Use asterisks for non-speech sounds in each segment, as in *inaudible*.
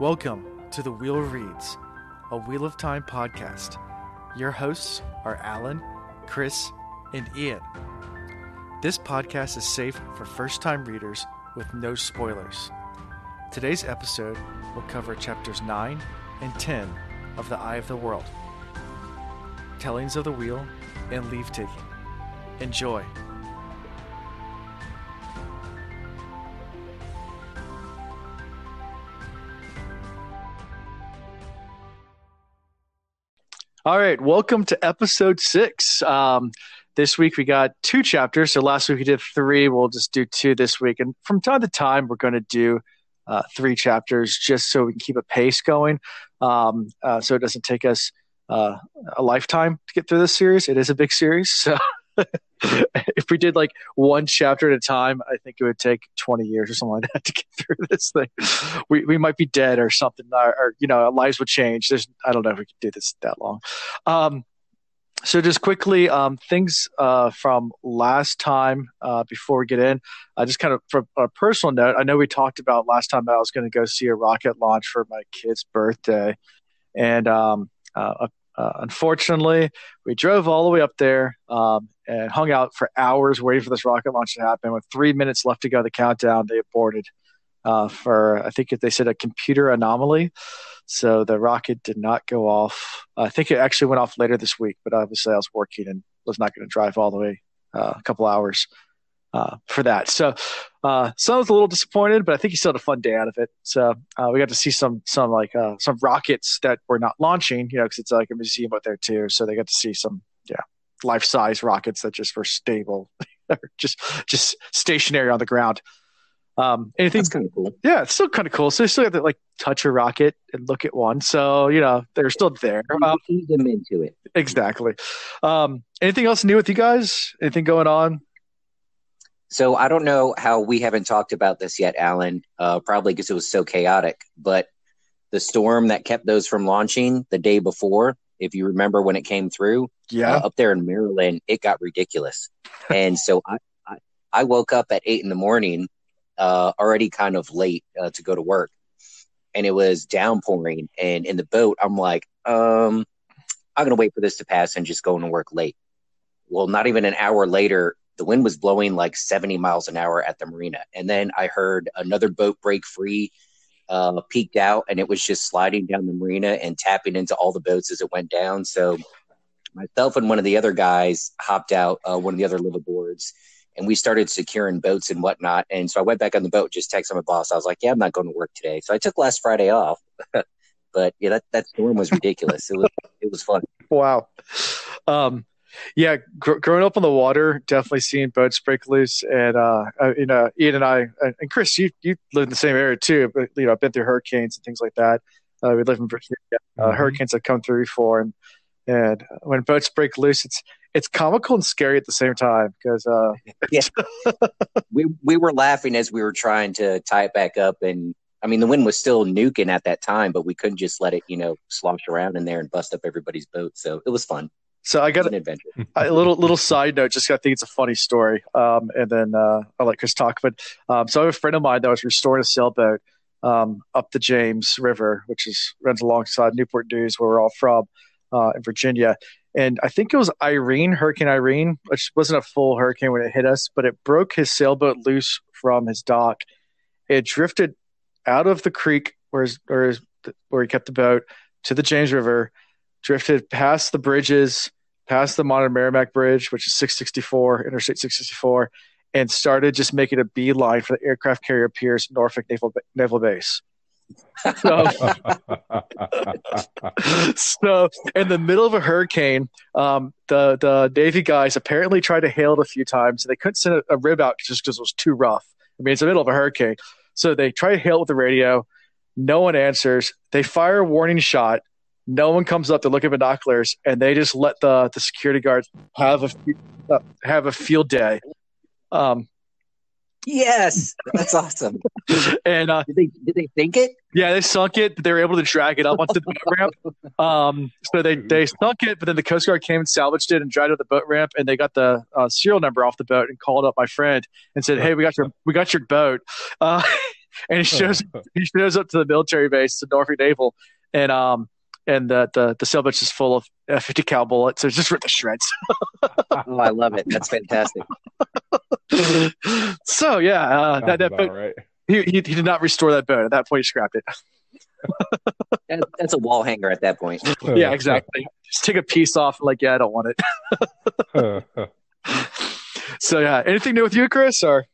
Welcome to The Wheel Reads, a Wheel of Time podcast. Your hosts are Alan, Chris, and Ian. This podcast is safe for first time readers with no spoilers. Today's episode will cover chapters 9 and 10 of The Eye of the World, Tellings of the Wheel, and Leave Taking. Enjoy. All right, welcome to episode six. Um, this week we got two chapters. So last week we did three. We'll just do two this week. And from time to time, we're going to do uh, three chapters just so we can keep a pace going. Um, uh, so it doesn't take us uh, a lifetime to get through this series. It is a big series. *laughs* So *laughs* if we did like one chapter at a time, I think it would take 20 years or something like that to get *laughs* through this thing. We, we might be dead or something, or, or you know, our lives would change. There's, I don't know if we could do this that long. Um, so just quickly, um, things uh, from last time uh, before we get in, uh, just kind of from a personal note, I know we talked about last time I was going to go see a rocket launch for my kid's birthday, and um, uh, uh, unfortunately, we drove all the way up there um, and hung out for hours waiting for this rocket launch to happen. With three minutes left to go, the countdown, they aborted uh, for I think they said a computer anomaly. So the rocket did not go off. I think it actually went off later this week, but obviously I was working and was not going to drive all the way uh, a couple hours uh, for that. So uh, son was a little disappointed, but I think he still had a fun day out of it. So uh, we got to see some some like uh, some rockets that were not launching, you know, because it's like a museum out there too. So they got to see some yeah life size rockets that just were stable, *laughs* just just stationary on the ground. Um, anything That's kind of cool. Yeah, it's still kind of cool. So they still have to like touch a rocket and look at one. So you know they're still there. Um, them into it. exactly. Um, anything else new with you guys? Anything going on? So I don't know how we haven't talked about this yet, Alan. Uh, probably because it was so chaotic. But the storm that kept those from launching the day before, if you remember when it came through, Yeah. uh, up there in Maryland, it got ridiculous. *laughs* and so I, I, I woke up at eight in the morning, uh, already kind of late uh, to go to work, and it was downpouring. And in the boat, I'm like, um, I'm gonna wait for this to pass and just go to work late. Well, not even an hour later, the wind was blowing like 70 miles an hour at the marina, and then I heard another boat break free. Uh, peaked out and it was just sliding down the marina and tapping into all the boats as it went down. So myself and one of the other guys hopped out uh, one of the other liveaboards and we started securing boats and whatnot. And so I went back on the boat, just texted my boss. I was like, yeah, I'm not going to work today. So I took last Friday off. *laughs* but yeah, that, that storm was ridiculous. it was, it was fun. Wow. Um, yeah, gr- growing up on the water, definitely seeing boats break loose, and uh, uh, you know, Ian and I and Chris, you you live in the same area too, but you know, I've been through hurricanes and things like that. Uh, we live in Virginia. Uh, Mhm. Hurricanes have come through before, and and when boats break loose, it's it's comical and scary at the same time because uh, *laughs* We, we were laughing as we were trying to tie it back up. And I mean, the wind was still nuking at that time, but we couldn't just let it, you know, slosh around in there and bust up everybody's boat. So it was fun. So I got adventure. *laughs* a little little side note. Just I think it's a funny story. Um, and then uh, I'll let Chris talk. But um, so I have a friend of mine that was restoring a sailboat um, up the James River, which is runs alongside Newport News, where we're all from uh, in Virginia. And I think it was Irene, Hurricane Irene, which wasn't a full hurricane when it hit us, but it broke his sailboat loose from his dock. It drifted out of the creek where his, where, his, where he kept the boat to the James River, drifted past the bridges, past the modern Merrimack Bridge, which is 664, Interstate 664, and started just making a beeline for the aircraft carrier Pierce Norfolk Naval, Naval Base. So, *laughs* so in the middle of a hurricane, um, the the Navy guys apparently tried to hail it a few times, and they couldn't send a, a rib out just because it was too rough. I mean, it's the middle of a hurricane, so they try to hail it with the radio. No one answers. They fire a warning shot. No one comes up to look at binoculars, and they just let the the security guards have a uh, have a field day. Um, Yes, that's awesome. *laughs* and uh, Did they did they think it? Yeah, they sunk it, but they were able to drag it up onto the boat ramp. Um, so they, they sunk it, but then the Coast Guard came and salvaged it and dragged it to the boat ramp, and they got the uh, serial number off the boat and called up my friend and said, "Hey, we got your we got your boat." Uh, *laughs* and he shows he shows up to the military base, to Norfolk Naval, and um and the the, the sailboat's just full of uh, 50 cal bullets. So it's just ripped to shreds. *laughs* oh, I love it. That's fantastic. so yeah, uh, that, that boat, right. he, he he did not restore that boat. At that point, he scrapped it. *laughs* That, that's a wall hanger at that point. *laughs* yeah, exactly. Just take a piece off. Like, yeah, I don't want it. so yeah, anything new with you, Chris? Or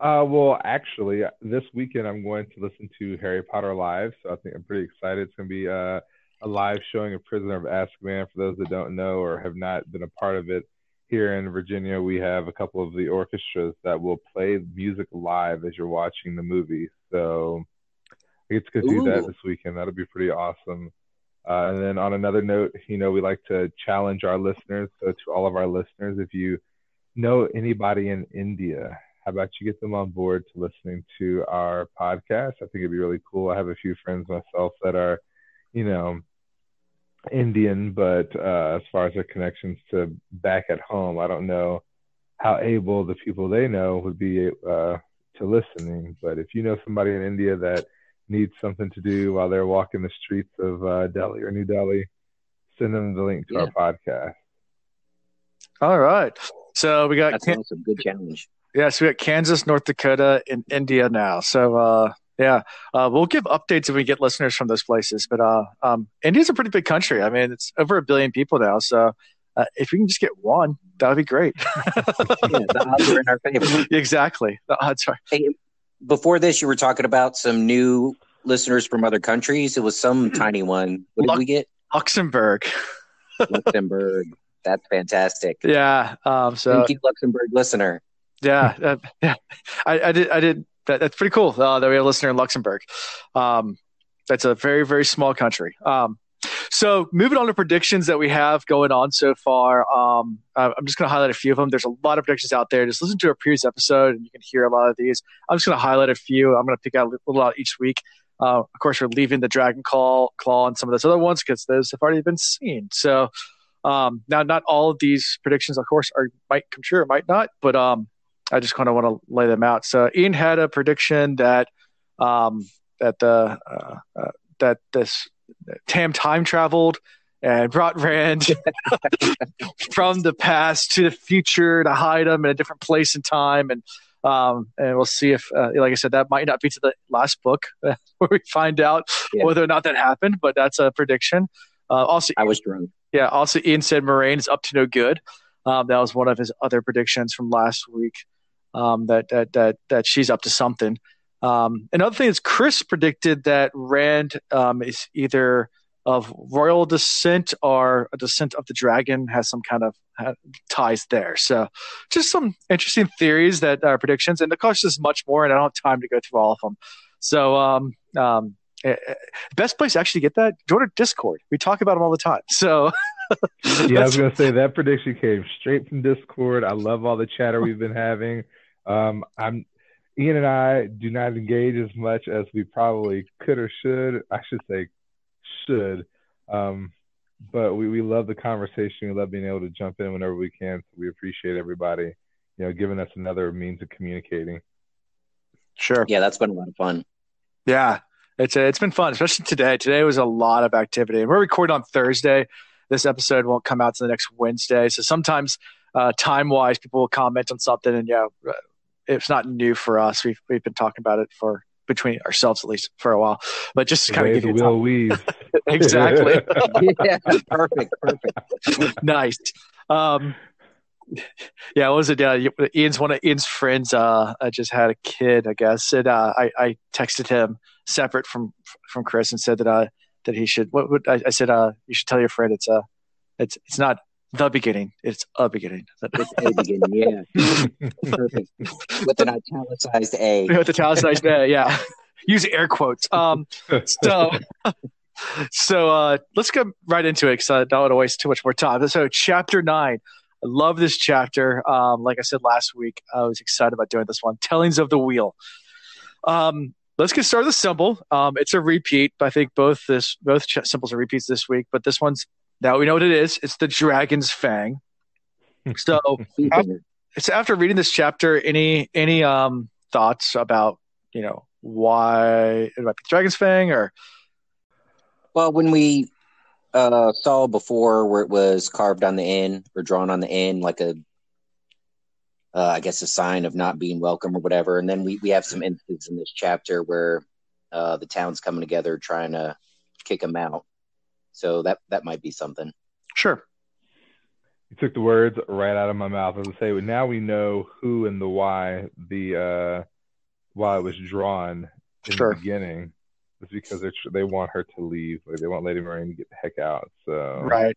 Uh, well, actually, this weekend I'm going to listen to Harry Potter live, so I think I'm pretty excited. It's going to be uh, a live showing of Prisoner of Azkaban. For those that don't know or have not been a part of it, here in Virginia, we have a couple of the orchestras that will play music live as you're watching the movie. So I get to go do that this weekend. That'll be pretty awesome. Uh, and then on another note, you know, we like to challenge our listeners. So to all of our listeners, if you know anybody in India, about you get them on board to listening to our podcast? I think it'd be really cool. I have a few friends myself that are, you know, Indian, but uh, as far as their connections to back at home, I don't know how able the people they know would be uh, to listening. But if you know somebody in India that needs something to do while they're walking the streets of uh, Delhi or New Delhi, send them the link to Yeah. our podcast. all right. So we got That's Kan- awesome. Good challenge. Yeah, so we got Kansas, North Dakota, and India now. So uh, yeah, uh, we'll give updates if we get listeners from those places. But uh, um, India's a pretty big country. I mean, it's over a billion people now. So uh, if we can just get one, that would be great. Yeah, the odds are in our favor. *laughs* exactly. The odds are. Hey, before this, you were talking about some new listeners from other countries. It was some tiny one. What did Luck- we get? Luxembourg. Luxembourg. That's fantastic. *laughs* Yeah. Um, so Thank you, Luxembourg listener. Yeah, uh, yeah. I, I did. I did. That, that's pretty cool uh, that we have a listener in Luxembourg. Um, that's a very very small country. Um, so moving on to predictions that we have going on so far. Um, I'm just going to highlight a few of them. There's a lot of predictions out there. Just listen to our previous episode, and you can hear a lot of these. I'm just going to highlight a few. I'm going to pick out a little out each week. Uh, of course, we're leaving the Dragon Claw, Claw, and some of those other ones because those have already been seen. So um, now, not all of these predictions, of course, are might come true or might not, but um, I just kind of want to lay them out. So Ian had a prediction that um, that the uh, uh, that this Tam time traveled and brought Rand *laughs* from the past to the future to hide him in a different place and time, and um, and we'll see if, uh, like I said, that might not be to the last book *laughs* where we find out Yeah. whether or not that happened, but that's a prediction. Uh, also, I was drunk. yeah. Also, Ian said Moiraine is up to no good. Um, that was one of his other predictions from last week. Um, that that that that she's up to something. Um, another thing is Chris predicted that Rand um, is either of royal descent or a descent of the dragon has some kind of uh, ties there. So, just some interesting theories that are predictions, and of course, there's much more, and I don't have time to go through all of them. So, um, um, eh, eh, best place to actually get that join our Discord. We talk about them all the time. *laughs* So. Yeah, I was gonna say that prediction came straight from Discord. I love all the chatter we've been having. Um, I'm Ian and I do not engage as much as we probably could or should. I should say should. Um, but we, we love the conversation. We love being able to jump in whenever we can. So we appreciate everybody, you know, giving us another means of communicating. Sure. Yeah, that's been a lot of fun. Yeah, it's uh, it's been fun, especially today. Today was a lot of activity. We're recording on Thursday. This episode won't come out to the next Wednesday, so sometimes uh, time wise, people will comment on something, and yeah, uh, it's not new for us. We've we've been talking about it for between ourselves at least for a while, but just to kind way of the give you wheel weaves. time. *laughs* exactly *laughs* yeah, *laughs* perfect, perfect. nice. Um, yeah, what was it? Uh, Ian's one of Ian's friends uh, uh, just had a kid, I guess, and uh, I, I texted him separate from from Chris and said that uh, that he should. What would I, I said? Uh, you should tell your friend it's uh, it's it's not the beginning, it's a beginning. *laughs* It's a beginning, yeah. *laughs* Perfect. With an italicized A. *laughs* With the italicized A, yeah. Use air quotes. Um, so so uh, let's go right into it because I don't want to waste too much more time. So chapter nine. I love this chapter. Um, like I said last week, I was excited about doing this one. Tellings of the Wheel. Um, let's get started with the symbol. Um, it's a repeat. I think both this both ch- symbols are repeats this week, but this one's now we know what it is. It's the dragon's fang. *laughs* So it's after reading this chapter. Any any um thoughts about you know why it might be the Dragon's Fang or Well, when we uh, saw before where it was carved on the end or drawn on the end, like a, uh, I guess, a sign of not being welcome or whatever. And then we, we have some instances in this chapter where uh, the town's coming together trying to kick him out. So that that might be something. sure. You took the words right out of my mouth. As I say, now we know who and the why the uh, why it was drawn in Sure. the beginning. It's because they they want her to leave. Like they want Lady Moiraine to get the heck out. So Right.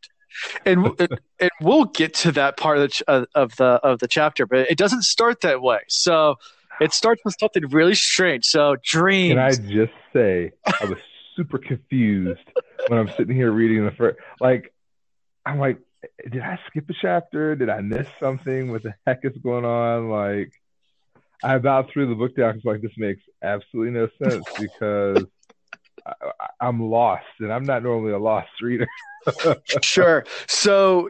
And, and and we'll get to that part of the uh, of the of the chapter, but it doesn't start that way. So it starts with something really strange. So dreams. Can I just say I was super confused when I'm sitting here reading the first. Like I'm like, did I skip a chapter? Did I miss something? What the heck is going on? Like I about threw the book down because like this makes absolutely no sense because I, I'm lost and I'm not normally a lost reader. *laughs* sure. So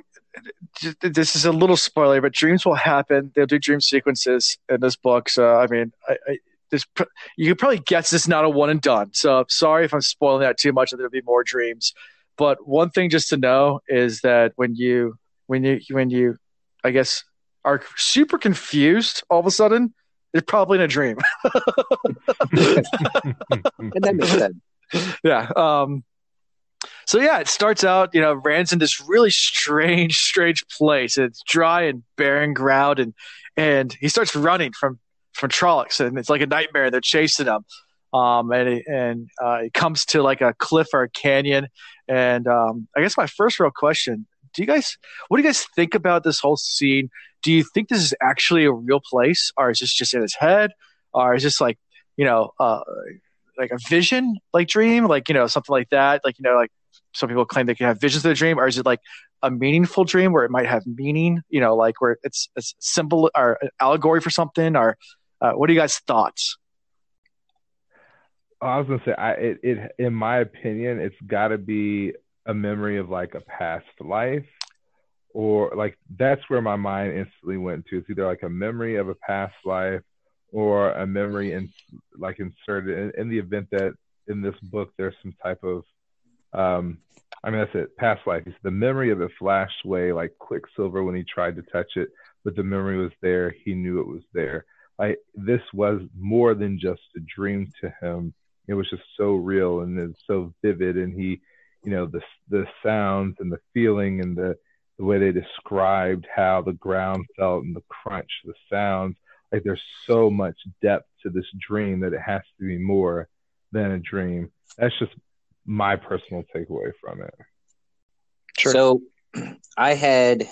this is a little spoiler, but dreams will happen. They'll do dream sequences in this book. So I mean, I, I this pr- you could probably guess this is not a one and done. So sorry if I'm spoiling that too much. There'll be more dreams. But one thing just to know is that when you when you when you I guess are super confused all of a sudden, you're probably in a dream. *laughs* *laughs* And that makes sense. yeah. Um, so yeah, it starts out, you know, Rand's in this really strange, strange place. It's dry and barren ground, and and he starts running from from Trollocs, and it's like a nightmare. They're chasing him, um, and he, and uh, he comes to like a cliff or a canyon. And um, I guess my first real question: Do you guys, what do you guys think about this whole scene? Do you think this is actually a real place, or is this just in his head, or is this like, you know, uh, like a vision like dream like you know something like that like you know like some people claim they can have visions of the dream or is it like a meaningful dream where it might have meaning you know like where it's a symbol or an allegory for something or uh, what are you guys thoughts I was gonna say, I it, it in my opinion, it's got to be a memory of like a past life, or like that's where my mind instantly went to. It's either like a memory of a past life, or a memory in like inserted in, in the event that in this book there's some type of, um, I mean that's it, past life. It's the memory of it flashed away like Quicksilver when he tried to touch it, but the memory was there. He knew it was there. Like this was more than just a dream to him. It was just so real and it's so vivid and he you know the the sounds and the feeling and the the way they described how the ground felt and the crunch the sounds. Like there's so much depth to this dream that it has to be more than a dream. That's just my personal takeaway from it. Sure. So *clears throat* I had,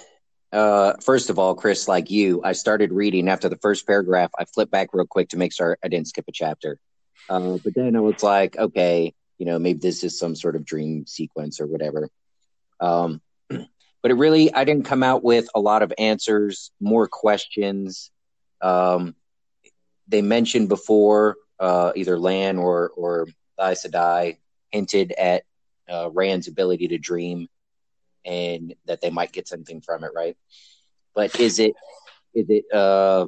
uh, first of all, Chris, like you, I started reading after the first paragraph. I flipped back real quick to make sure I didn't skip a chapter. Uh, but then I was like, okay, you know, maybe this is some sort of dream sequence or whatever. Um, *clears throat* but it really, I didn't come out with a lot of answers, more questions. Um, they mentioned before, uh, either Lan or or Aes Sedai hinted at uh, Rand's ability to dream, and that they might get something from it, right? But is it is it uh,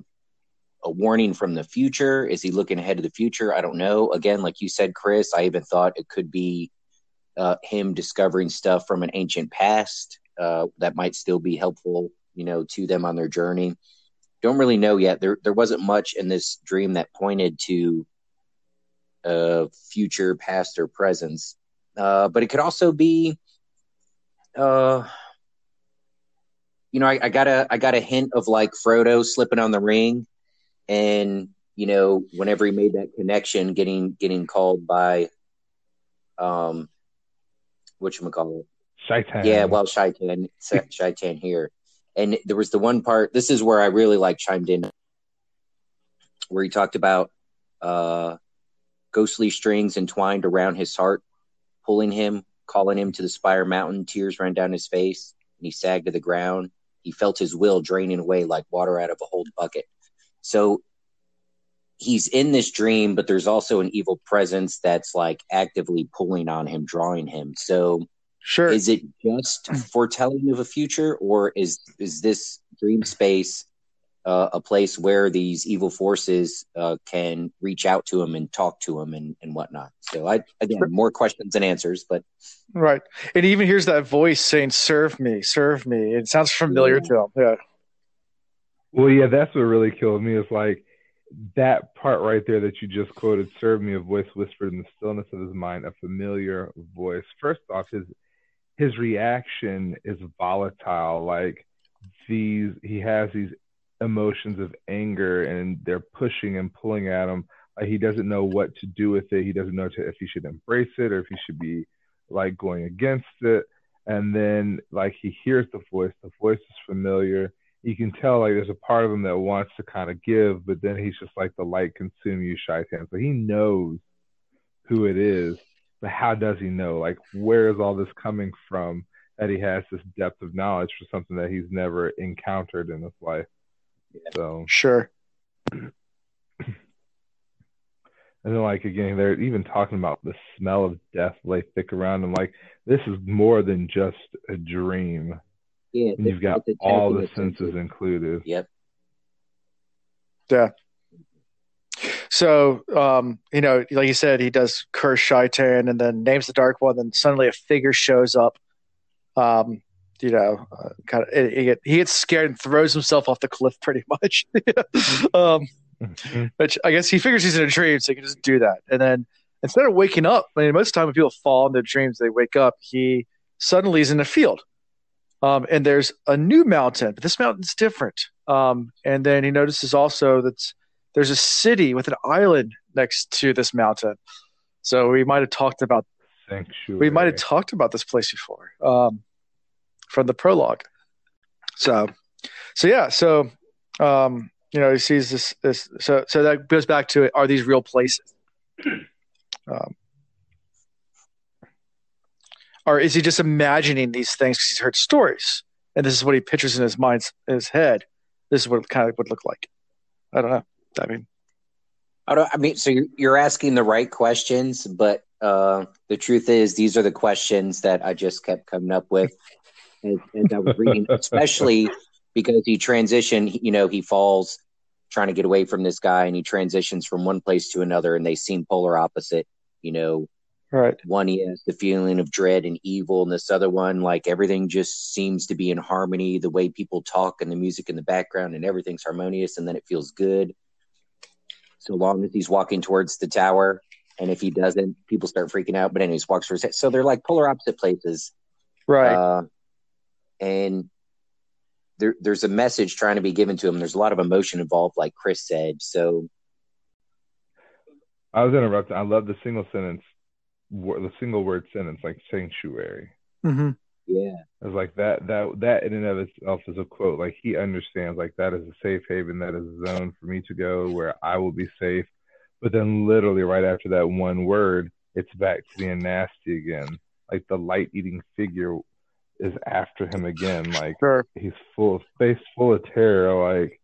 a warning from the future? Is he looking ahead to the future? I don't know. Again, like you said, Chris, I even thought it could be uh, him discovering stuff from an ancient past uh, that might still be helpful, you know, to them on their journey. Don't really know yet. There, there wasn't much in this dream that pointed to uh, future, past, or presence. Uh, but it could also be, uh, you know, I, I got a, I got a hint of like Frodo slipping on the ring, and you know, whenever he made that connection, getting getting called by, um, what you call it? Shaitan. Yeah, well, Shaitan, *laughs* Shaitan here, and there was the one part. This is where I really like chimed in, where he talked about uh, ghostly strings entwined around his heart, pulling him, calling him to the Spire Mountain. Tears ran down his face, and he sagged to the ground. He felt his will draining away like water out of a whole bucket. So he's in this dream, but there's also an evil presence that's like actively pulling on him, drawing him. So sure is it just foretelling of a future or is is this dream space uh, a place where these evil forces uh, can reach out to him and talk to him and, and whatnot. So I again more questions than answers, but right. And even hears that voice saying, "Serve me, serve me." It sounds familiar Yeah. to him. Yeah. Well, yeah, that's what really killed me. Is like that part right there that you just quoted. Serve me, a voice whispered in the stillness of his mind, a familiar voice. First off, his his reaction is volatile. Like these, he has these emotions of anger, and they're pushing and pulling at him. Like he doesn't know what to do with it. He doesn't know to, if he should embrace it or if he should be like going against it. And then like he hears the voice. The voice is familiar you can tell like there's a part of him that wants to kind of give, but then he's just like the light consume you shaitan. So he knows who it is, but how does he know? Like where is all this coming from that he has this depth of knowledge for something that he's never encountered in his life? So Sure. *clears throat* and then like again, they're even talking about the smell of death lay thick around them. Like this is more than just a dream. yeah, And you've got all the senses senses. included. Yep. Yeah. So, um, you know, like you said, he does curse Shaitan and then names the Dark One. Then suddenly a figure shows up. Um, you know, uh, kind of he, get, he gets scared and throws himself off the cliff, pretty much. *laughs* um, Mhm. which I guess he figures he's in a dream, so he can just do that. And then instead of waking up, I mean, most of the time when people fall in their dreams, they wake up. He suddenly is in a field, um, and there's a new mountain, but this mountain's different. Um, and then he notices also that there's a city with an island next to this mountain. So we might have talked about Sanctuary. we might have talked about this place before um, from the prologue. So, so yeah, so um, you know, he sees this. This so so that goes back to are these real places? *clears throat* Um, or is he just imagining these things because he's heard stories, and this is what he pictures in his mind, in his head? This is what it kind of would look like. I don't know. I mean, I don't. I mean, so you're, you're asking the right questions, but uh, the truth is, these are the questions that I just kept coming up with as, as I was reading, *laughs* especially because he transitioned. You know, he falls trying to get away from this guy, and he transitions from one place to another, and they seem polar opposite. You know, right? one he has the feeling of dread and evil, and this other one, like everything just seems to be in harmony. The way people talk and the music in the background, and everything's harmonious, and then it feels good. So long as he's walking towards the tower, and if he doesn't, people start freaking out. But anyways, walks towards it. So they're like polar opposite places, Right. uh, and there, there's a message trying to be given to him. There's a lot of emotion involved, like Chris said. So I was interrupted. I love the single sentence, the single word sentence, like sanctuary. hmm yeah, It's like that. That that in and of itself is a quote. Like he understands. Like that is a safe haven. That is a zone for me to go where I will be safe. But then, literally right after that one word, it's back to being nasty again. Like the light eating figure is after him again. Like Sure. he's full of face full of terror. Like,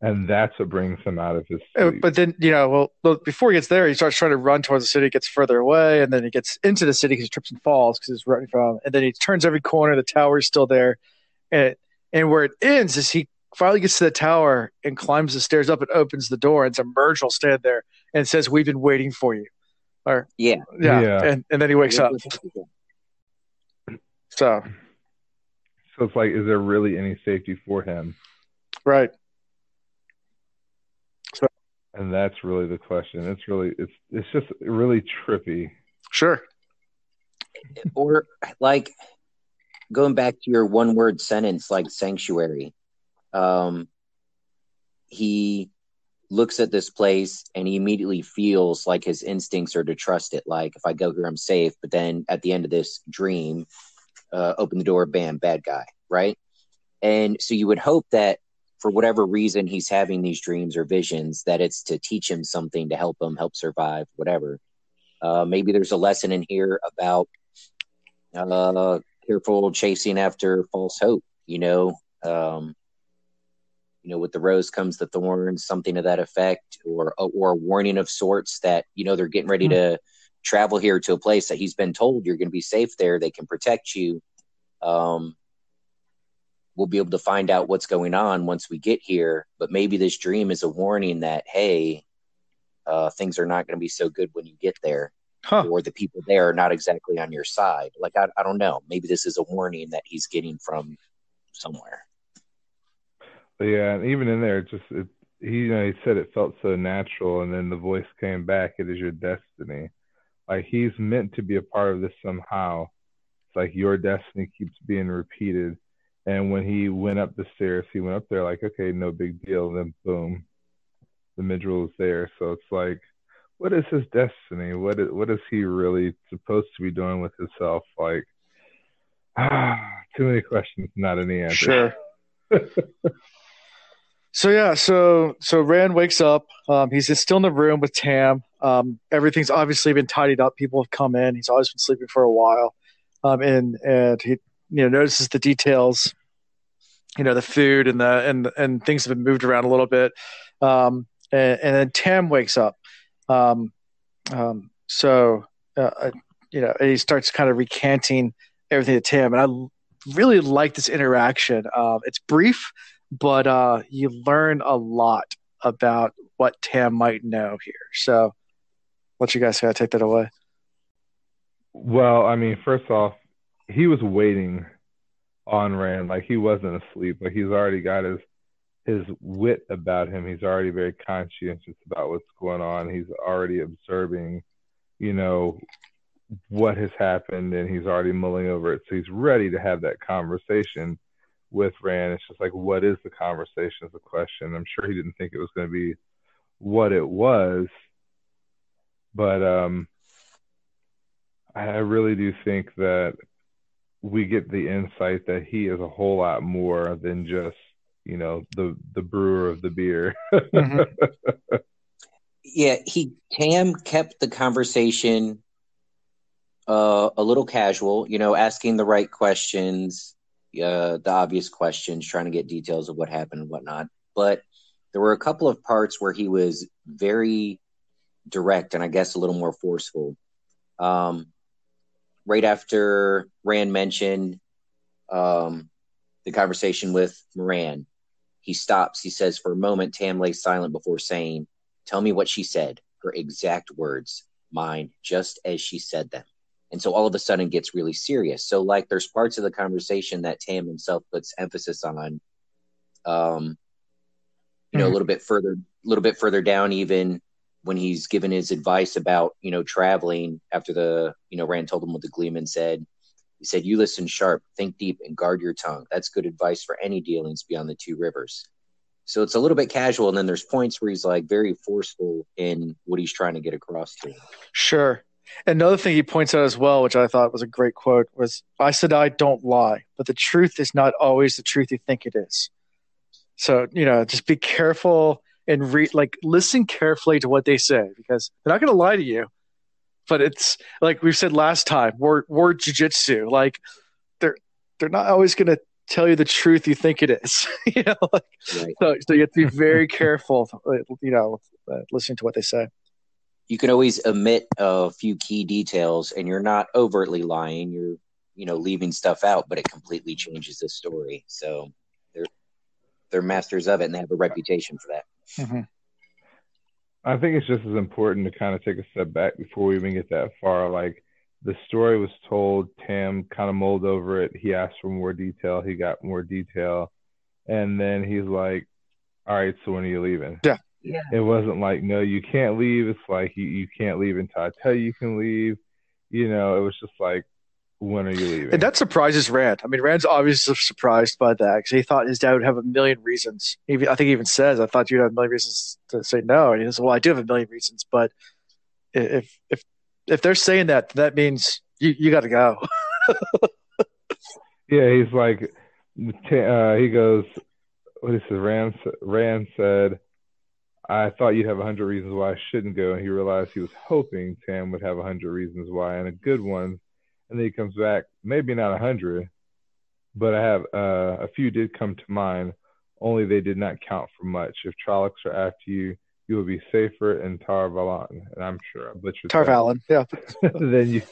and that's what brings him out of his sleep. But then, you know, well, before he gets there, he starts trying to run towards the city, gets further away, and then he gets into the city because he trips and falls because he's running from. And then he turns every corner, the tower's still there, and and where it ends is he finally gets to the tower and climbs the stairs up and opens the door, and some Myrddraal stand there and says, "We've been waiting for you." Or yeah. yeah, Yeah. And, and then he wakes up. So so it's like, is there really any safety for him? right, So, And that's really the question. It's really it's it's just really trippy. sure, or like going back to your one word sentence like sanctuary um he looks at this place and he immediately feels like his instincts are to trust it like if i go here i'm safe but then at the end of this dream uh, open the door bam bad guy right? And so you would hope that for whatever reason he's having these dreams or visions that it's to teach him something to help him help survive whatever. Uh, maybe there's a lesson in here about uh, careful chasing after false hope. You know, um, you know, with the rose comes the thorns, something to that effect, or or a warning of sorts that you know they're getting ready to travel here to a place that he's been told you're going to be safe there. They can protect you. Um, we'll be able to find out what's going on once we get here. But maybe this dream is a warning that, hey, uh, things are not going to be so good when you get there, Huh. or the people there are not exactly on your side. Like, I, I don't know. Maybe this is a warning that he's getting from somewhere. But yeah, and even in there, it just it, he you know he said it felt so natural, and then the voice came back. It is your destiny. Like he's meant to be a part of this somehow. It's like your destiny keeps being repeated. And when he went up the stairs, he went up there like, okay, no big deal. And then boom, the Myrddraal is there. So it's like, what is his destiny? What is what is he really supposed to be doing with himself? Like, ah, *sighs* too many questions, not any answer. Sure. *laughs* so yeah, so so Rand wakes up. Um, he's just still in the room with Tam. Um, everything's obviously been tidied up. People have come in. He's always been sleeping for a while, um, and and he you know notices the details. You know the food and the and and things have been moved around a little bit. Um, and, and then Tam wakes up. Um, um, so uh, you know he starts kind of recanting everything to Tam, and I really like this interaction. Uh, it's brief, but uh, you learn a lot about what Tam might know here. So, let you guys of take that away. Well, I mean, first off, he was waiting on Rand. Like he wasn't asleep. Like he's already got his his wit about him. He's already very conscientious about what's going on. He's already observing, you know, what has happened, and he's already mulling over it. So he's ready to have that conversation with Rand. It's just like, what is the conversation? Is the question. I'm sure he didn't think it was going to be what it was, but um, I really do think that we get the insight that he is a whole lot more than just you know the the brewer of the beer. Mm-hmm. *laughs* Yeah, he Tam kept the conversation uh, a little casual, you know, asking the right questions, uh, the obvious questions, trying to get details of what happened and whatnot. But there were a couple of parts where he was very direct and I guess a little more forceful. Um, right after Rand mentioned um, the conversation with Moiraine, he stops. He says, For a moment, Tam lay silent before saying, Tell me what she said, her exact words, mine, just as she said them. And so all of a sudden gets really serious. So like there's parts of the conversation that Tam himself puts emphasis on. Um, you know, a little bit further, a little bit further down, even when he's given his advice about you know traveling after the you know Rand told him what the Gleeman said. He said, "You listen sharp, think deep, and guard your tongue. That's good advice for any dealings beyond the two rivers." So it's a little bit casual, and then there's points where he's like very forceful in what he's trying to get across to him. Sure. Another thing he points out as well, which I thought was a great quote, was I said I don't lie, but the truth is not always the truth you think it is. So, you know, just be careful and read like listen carefully to what they say because they're not gonna lie to you. But it's like we've said last time, word word jujitsu. Like they're they're not always gonna tell you the truth you think it is. *laughs* you know, like, Right. so, so you have to be very *laughs* careful, you know, uh, listening to what they say. You can always omit a few key details, and you're not overtly lying. You're you know leaving stuff out, but it completely changes the story. So they're they're masters of it, and they have a reputation for that. Mm-hmm. I think it's just as important to kind of take a step back before we even get that far. Like the story was told, Tam kind of mulled over it. He asked for more detail. He got more detail. And then he's like, all right, so when are you leaving? Yeah. Yeah. It wasn't like, no, you can't leave. It's like, you, you can't leave until I tell you you can leave. You know, it was just like, when are you leaving? And that surprises Rand. I mean, Rand's obviously surprised by that because he thought his dad would have a million reasons. Even, I think he even says, "I thought you'd have a million reasons to say no." And he says, "Well, I do have a million reasons, but if if if they're saying that, that means you you got to go." *laughs* Yeah, he's like, uh, he goes, what is it? Rand, Rand said, I thought you'd have a hundred reasons why I shouldn't go. And he realized he was hoping Tam would have a hundred reasons why and a good one. And then he comes back, maybe not a hundred, but I have uh, a few did come to mind. Only they did not count for much. If Trollocs are after you, you will be safer in Tar Valon. And I'm sure I butchered that. Tarvalin, yeah, *laughs* than you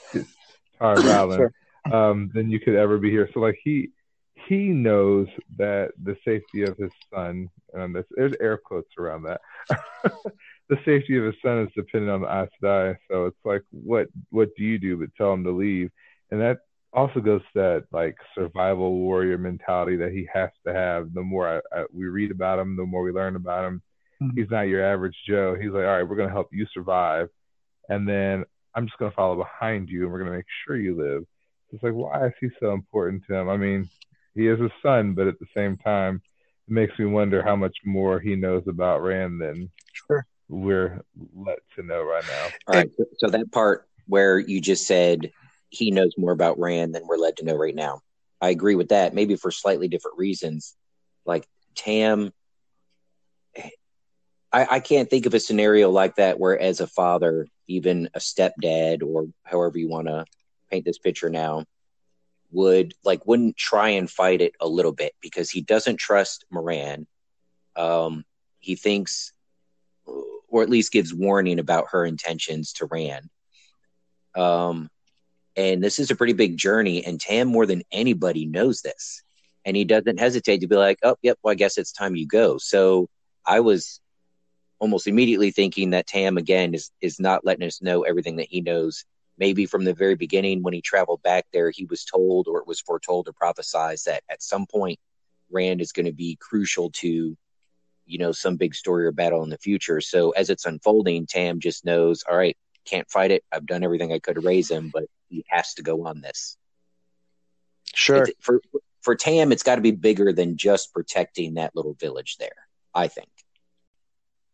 Tar Valon Sure. um, than you could ever be here. So like he he knows that the safety of his son, and this, there's air quotes around that, *laughs* the safety of his son is dependent on the Aes Sedai. So it's like, what what do you do but tell him to leave? And that also goes to that like survival warrior mentality that he has to have. The more I, I, we read about him, the more we learn about him. Mm-hmm. He's not your average Joe. He's like, all right, we're going to help you survive, and then I'm just going to follow behind you, and we're going to make sure you live. It's like, why is he so important to him? I mean, he is a son, but at the same time, it makes me wonder how much more he knows about Rand than sure. we're let to know right now. All right. So that part where you just said he knows more about Rand than we're led to know right now. I agree with that, maybe for slightly different reasons. Like Tam, I, I can't think of a scenario like that where, as a father, even a stepdad, or however you want to paint this picture now, would like wouldn't try and fight it a little bit because he doesn't trust Moiraine. Um, he thinks, or at least gives warning about her intentions to Rand. Um, and this is a pretty big journey, and Tam more than anybody knows this. And he doesn't hesitate to be like, oh, yep, well, I guess it's time you go. So I was almost immediately thinking that Tam, again, is, is not letting us know everything that he knows. Maybe from the very beginning, when he traveled back there, he was told or it was foretold or prophesized that at some point, Rand is going to be crucial to, you know, some big story or battle in the future. So as it's unfolding, Tam just knows, all right, can't fight it. I've done everything I could to raise him, but he has to go on this. Sure. It's, for for Tam, it's got to be bigger than just protecting that little village there. I think.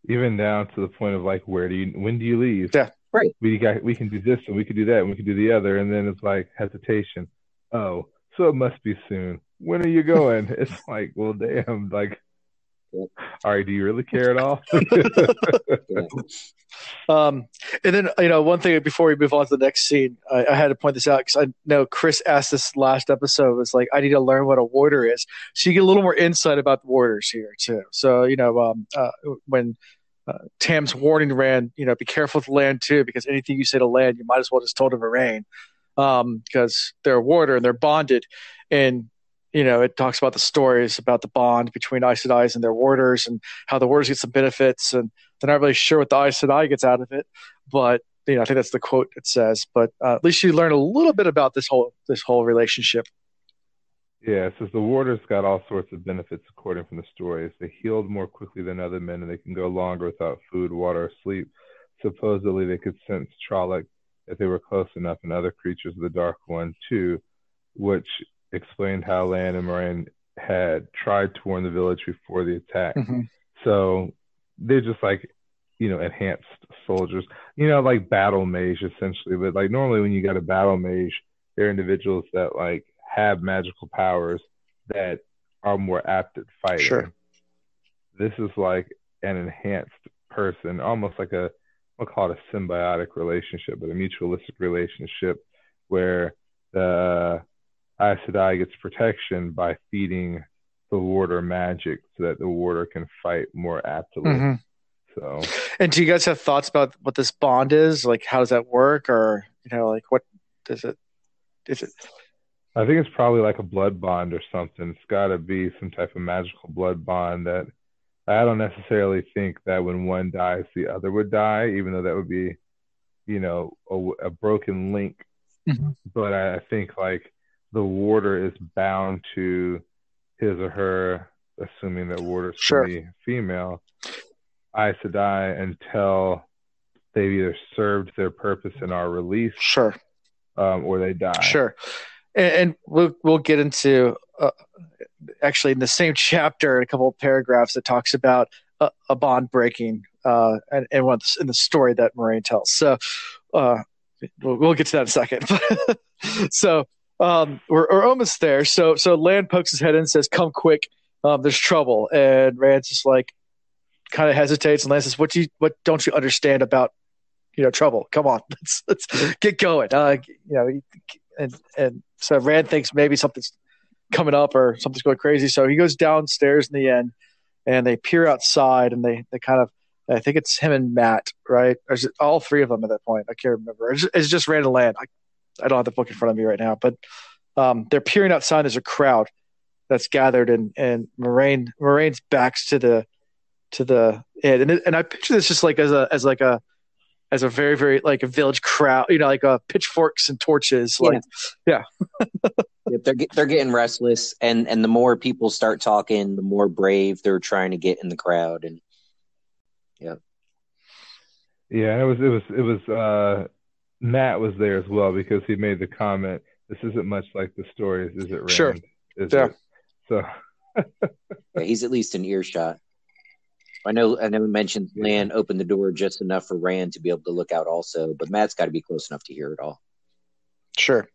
Even down to the point of like, where do you? When do you leave? Yeah. Right. We got. We can do this and we can do that and we can do the other, and then it's like hesitation. Oh, so it must be soon. When are you going? *laughs* it's like, well, damn. Like, all right, do you really care at all? *laughs* um, and then you know one thing before we move on to the next scene, I, I had to point this out because I know Chris asked this last episode. Was like, I need to learn what a warder is, so you get a little more insight about the warders here too. So you know, um, uh, when uh, Tam's warning Rand, you know, be careful with Lan too, because anything you say to Lan, you might as well just told to Moiraine, um, because they're a warder and they're bonded, and you know, it talks about the stories about the bond between Aes and their warders and how the warders get some benefits and they're not really sure what the Aes Sedai gets out of it. But, you know, I think that's the quote it says. But uh, at least you learn a little bit about this whole this whole relationship. Yeah, it says the warders got all sorts of benefits according from the stories. They healed more quickly than other men and they can go longer without food, water, or sleep. Supposedly they could sense Trolloc if they were close enough and other creatures of the Dark One too, which explained how Lan and Moiraine had tried to warn the village before the attack. Mm-hmm. So they're just like, you know, enhanced soldiers, you know, like battle mage essentially. But like normally when you got a battle mage, they're individuals that like have magical powers that are more apt at fighting. Sure. This is like an enhanced person, almost like a we'll call it a symbiotic relationship, but a mutualistic relationship where the Aes Sedai gets protection by feeding the warder magic so that the warder can fight more aptly. Mm-hmm. So, and do you guys have thoughts about what this bond is? Like, how does that work, or you know, like what does it? Is it? I think it's probably like a blood bond or something. It's got to be some type of magical blood bond that I don't necessarily think that when one dies, the other would die, even though that would be, you know, a, a broken link. Mm-hmm. But I, think like the warder is bound to his or her, assuming that warder's sure. female, Aes Sedai until they've either served their purpose and are released, sure, um, or they die. Sure, and, and we'll we'll get into uh, actually in the same *laughs* chapter, a couple of paragraphs that talks about a, a bond breaking, uh, and, and in the story that Moiraine tells. So, uh, we'll, we'll get to that in a second. *laughs* so, um, we're, we're almost there. So so Lan pokes his head in and says, "Come quick, um, there's trouble." And Rand's just like, kind of hesitates, and Lan says, "What do you what don't you understand about you know trouble? Come on, *laughs* let's let's get going." Uh, you know, and and so Rand thinks maybe something's coming up or something's going crazy. So he goes downstairs in the end, and they peer outside, and they they kind of I think it's him and Matt, right? Or all three of them at that point? I can't remember. It's just, it's just Rand and Lan. I I don't have the book in front of me right now, but um, they're peering outside. There's a crowd, that's gathered, and and Moiraine Moiraine's backs to the to the end, and and I picture this just like as a as like a as a very very like a village crowd, you know, like uh, pitchforks and torches, like yeah. *laughs* yep, they're they're getting restless, and and the more people start talking, the more brave they're trying to get in the crowd, and yeah, yeah, it was it was it was uh, Mat was there as well because he made the comment. This isn't much like the stories, is it? Rand? Sure. Is yeah. It? So. *laughs* yeah, he's at least an earshot. I know I know we mentioned Lan opened the door just enough for Rand to be able to look out also, but Mat's got to be close enough to hear it all. Sure.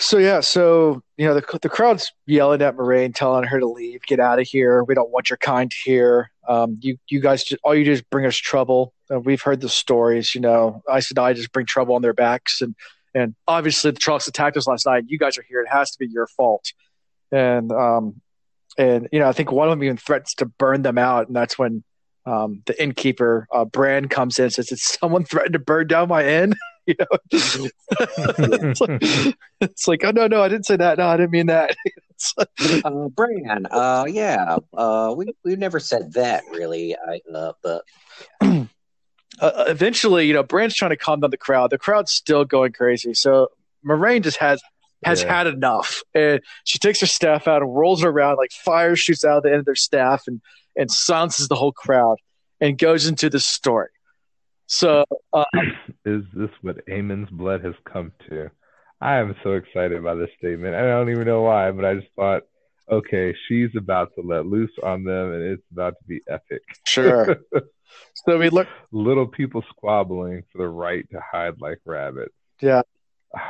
So yeah, so you know the the crowd's yelling at Moiraine, telling her to leave, get out of here. We don't want your kind here. Um, you you guys, just, all you do is bring us trouble. Uh, we've heard the stories. You know, I said I just bring trouble on their backs, and and obviously the Trollocs attacked us last night. You guys are here. It has to be your fault. And um, and you know, I think one of them even threatens to burn them out, and that's when um, the innkeeper uh, Bran comes in and says, "Did someone threaten to burn down my inn?" *laughs* you know, *laughs* it's, like, it's, like, oh no, no, I didn't say that. No, I didn't mean that. *laughs* like, uh, Bran, uh, yeah, uh, we we never said that really. I, uh, but. *clears throat* Yeah. Uh, eventually, you know, Bran's trying to calm down the crowd. The crowd's still going crazy. So Moiraine just has has yeah. had enough. And she takes her staff out and rolls it around like fire shoots out of the end of their staff and, and silences the whole crowd and goes into the story. So, uh, *laughs* is this what Aemon's blood has come to? I am so excited by this statement. I don't even know why, but I just thought, okay, she's about to let loose on them, and it's about to be epic. Sure. *laughs* so we look little people squabbling for the right to hide like rabbits. Yeah. *sighs*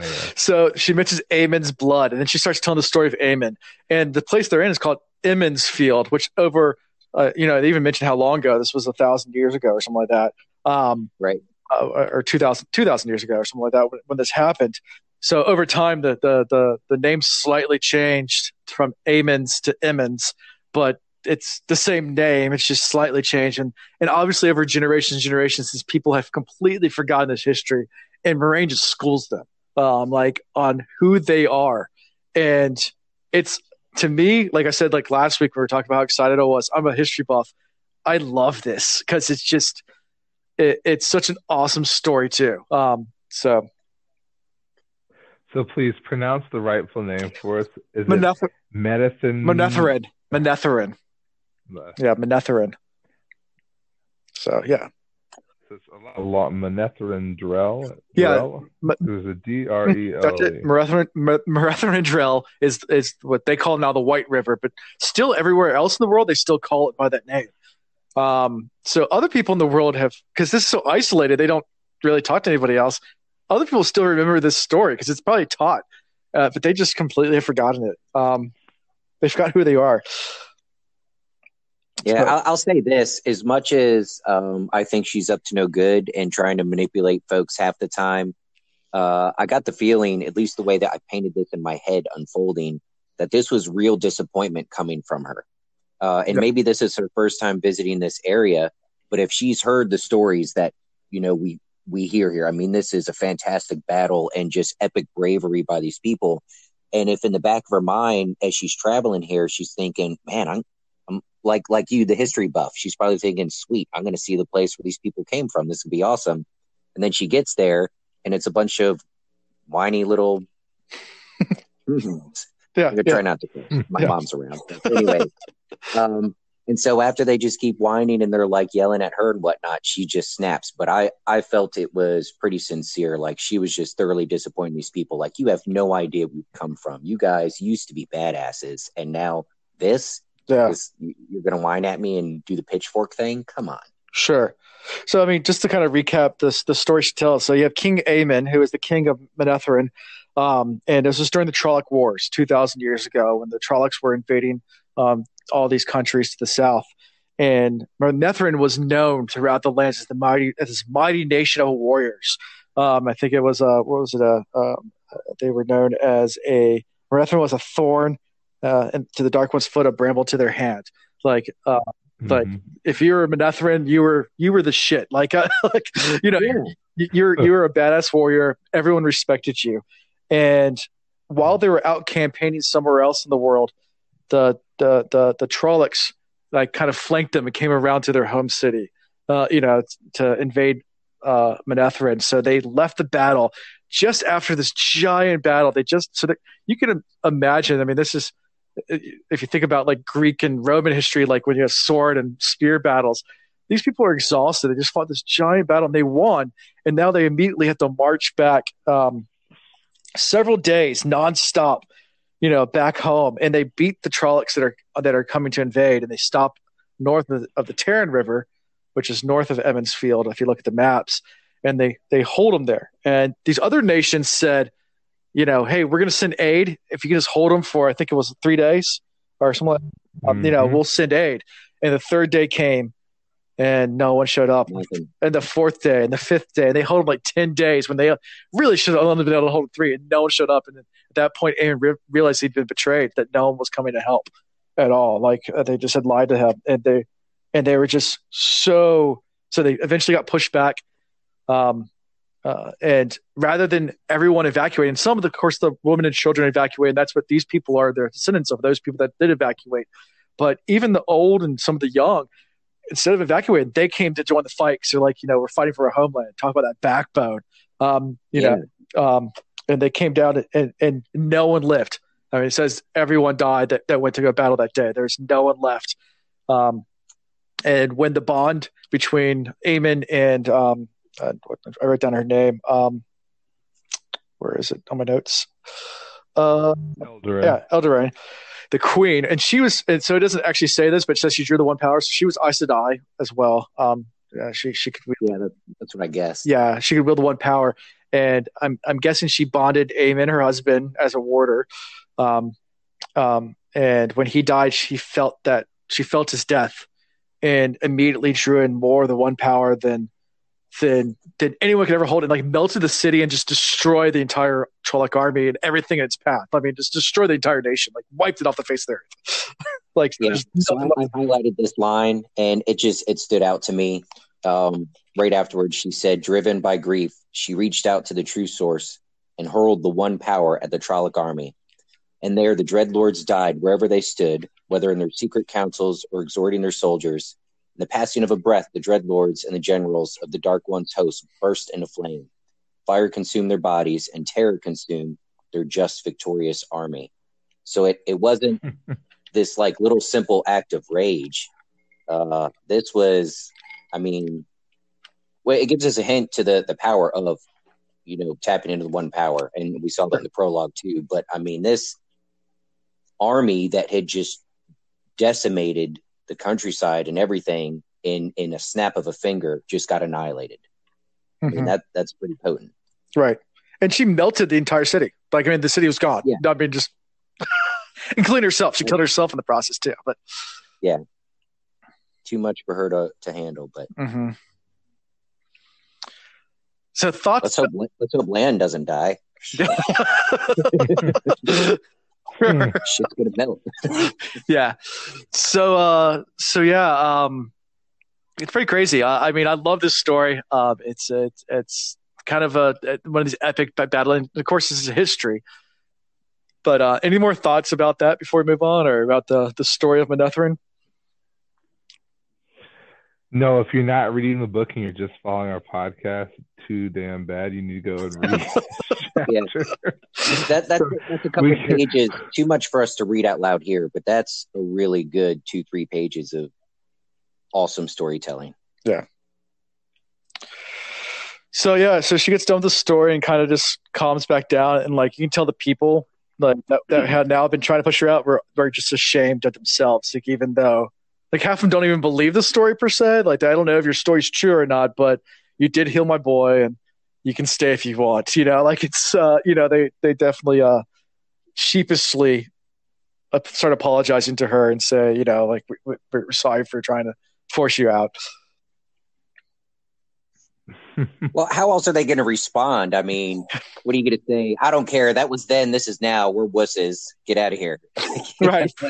Oh, so she mentions Aemon's blood, and then she starts telling the story of Aemon. And the place they're in is called Emond's Field, which over, uh, you know, they even mentioned how long ago this was a thousand years ago or something like that. Um, right. Uh, or 2000, 2000 years ago or something like that when, when, this happened. So over time, the, the, the, the name slightly changed from Aemon's to Emond's, but it's the same name. It's just slightly changed. And, and obviously over generations and generations, since people have completely forgotten this history and Moiraine just schools them um, like on who they are, and it's to me, like I said, like last week we were talking about how excited I was. I'm a history buff. I love this because it's just it, it's such an awesome story too. Um, so. So please pronounce the rightful name for us. Is Maneth- it Medicine? Manetheren. Manetheren. Yeah, Manetheren. So yeah a lot Manetheren Drell. Yeah, it was a D R E L. That's it. Drell is is what they call now the White River, but still everywhere else in the world they still call it by that name. Um, so other people in the world have because this is so isolated, they don't really talk to anybody else. Other people still remember this story because it's probably taught, uh, but they just completely have forgotten it. Um, they forgot who they are. *laughs* Yeah, I'll, I'll, say this: as much as um, I think she's up to no good and trying to manipulate folks half the time, uh, I got the feeling, at least the way that I painted this in my head unfolding, that this was real disappointment coming from her. Uh, and maybe this is her first time visiting this area, but if she's heard the stories that you know we we hear here, I mean, this is a fantastic battle and just epic bravery by these people. And if in the back of her mind, as she's traveling here, she's thinking, "Man, I'm like like you, the history buff. She's probably thinking, "Sweet, I'm going to see the place where these people came from. This would be awesome." And then she gets there, and it's a bunch of whiny little. *laughs* yeah, I'm gonna yeah. try not to. My yeah. mom's around. But anyway, *laughs* um, and so after they just keep whining and they're like yelling at her and whatnot, she just snaps. But I, I felt it was pretty sincere. Like she was just thoroughly disappointing these people. Like you have no idea where we come from. You guys used to be badasses, and now this yeah. You're going to whine at me and do the pitchfork thing? Come on. Sure. So, I mean, just to kind of recap this, the story she tells. So, you have King Aemon, who is the king of Manetheren. Um, and this was during the Trolloc Wars 2,000 years ago when the Trollocs were invading um, all these countries to the south. And Manetheren was known throughout the lands as the mighty, as this mighty nation of warriors. Um, I think it was a, what was it? A, um, they were known as a, Manetheren was a thorn uh, and to the Dark One's foot, a bramble to their hand. Like, uh, mm-hmm. like if you were a Manetheren, you were you were the shit. Like, *laughs* uh, like you know, yeah. you're you're a badass warrior. Everyone respected you, and while they were out campaigning somewhere else in the world, the the the the Trollocs like kind of flanked them and came around to their home city, uh, you know, to invade uh, Manetheren. So they left the battle just after this giant battle. They just so that you can imagine. I mean, this is if you think about like Greek and Roman history, like when you have sword and spear battles. These people are exhausted. They just fought this giant battle and they won, and now they immediately have to march back um, several days nonstop, you know, back home, and they beat the Trollocs that are that are coming to invade, and they stop north of the, of the River, which is north of Emond's Field. If you look at the maps, and they they hold them there. And these other nations said, you know, hey, we're going to send aid if you can just hold them for I think it was three days or something. mm-hmm. um, you know, mm-hmm. we'll send aid. And the third day came, and no one showed up. Nothing. And the fourth day, and the fifth day, and they held them like ten days when they really should have only been able to hold three, and no one showed up. And at that point, Aemon re- realized he'd been betrayed, that no one was coming to help at all. Like uh, they just had lied to him, and they and they were just so. So they eventually got pushed back um, uh, and rather than everyone evacuating, some of the of course the women and children evacuated. That's what these people are. They're descendants of those people that did evacuate. But even the old and some of the young, instead of evacuating, they came to join the fight. So like you know we're fighting for our homeland. Talk about that backbone. Um, you yeah. know, um, and they came down and, and no one lived. I mean, it says everyone died that, that went to go battle that day. There's no one left. Um, and when the bond between Aemon and um, I wrote down her name. Um, where is it on my notes? Uh, Eldrene. Yeah, Eldrene, the queen, and she was. And so it doesn't actually say this, but it says she drew the one power. So she was Aes Sedai as well. Um, yeah, she she could. Yeah, that, that's what I guess. Yeah, she could wield the one power, and I'm I'm guessing she bonded Aemon, her husband, as a warder. Um, um, and when he died, she felt that she felt his death, and immediately drew in more of the one power than than than anyone could ever hold, and like melted the city and just destroyed the entire Trolloc army and everything in its path. I mean, just destroy the entire nation, like wiped it off the face of the earth. *laughs* like, yeah. so I, I, highlighted this line, and it just it stood out to me. Um, right afterwards, she said, "Driven by grief, she reached out to the true source and hurled the one power at the Trolloc army." And there, the dreadlords died wherever they stood, whether in their secret councils or exhorting their soldiers in the passing of a breath, the dreadlords and the generals of the Dark One's host burst into flame. Fire consumed their bodies, and terror consumed their just victorious army. So it, it wasn't *laughs* this like little simple act of rage. Uh, this was, I mean, well, it gives us a hint to the the power of, you know, tapping into the one power, and we saw that in the prologue too. But I mean, this army that had just decimated the countryside and everything in in a snap of a finger just got annihilated. Mm-hmm. I mean mm-hmm. that that's pretty potent. Right. And she melted the entire city. Like I mean the city was gone. Yeah. I mean just *laughs* including herself. She killed herself in the process too. But yeah. Too much for her to, to handle, but mm-hmm. So thoughts let's hope let's hope Lan doesn't die. *laughs* *laughs* Hmm. *laughs* Shit's gonna melt. *laughs* yeah. So uh so yeah, um it's pretty crazy. I, I mean I love this story. Um it's it's it's kind of a one of these epic battle and of course this is history. But uh any more thoughts about that before we move on or about the the story of Manetheren? No, if you're not reading the book and you're just following our podcast, too damn bad. You need to go and read. *laughs* yeah. that, that's, that's a couple we, of pages. Too much for us to read out loud here, but that's a really good two, three pages of awesome storytelling. Yeah. So yeah, so she gets done with the story and kind of just calms back down, and like you can tell the people like that, that had now been trying to push her out were, were just ashamed of themselves. Like even though like half of them don't even believe the story per se. Like I don't know if your story's true or not, but you did heal my boy, and you can stay if you want. You know, like it's uh, you know they they definitely uh sheepishly uh, start apologizing to her and say you know like we, we're sorry for trying to force you out. *laughs* well, how else are they going to respond? I mean, what are you going to say? I don't care. That was then. This is now. We're wusses. Get out of here. right. *laughs*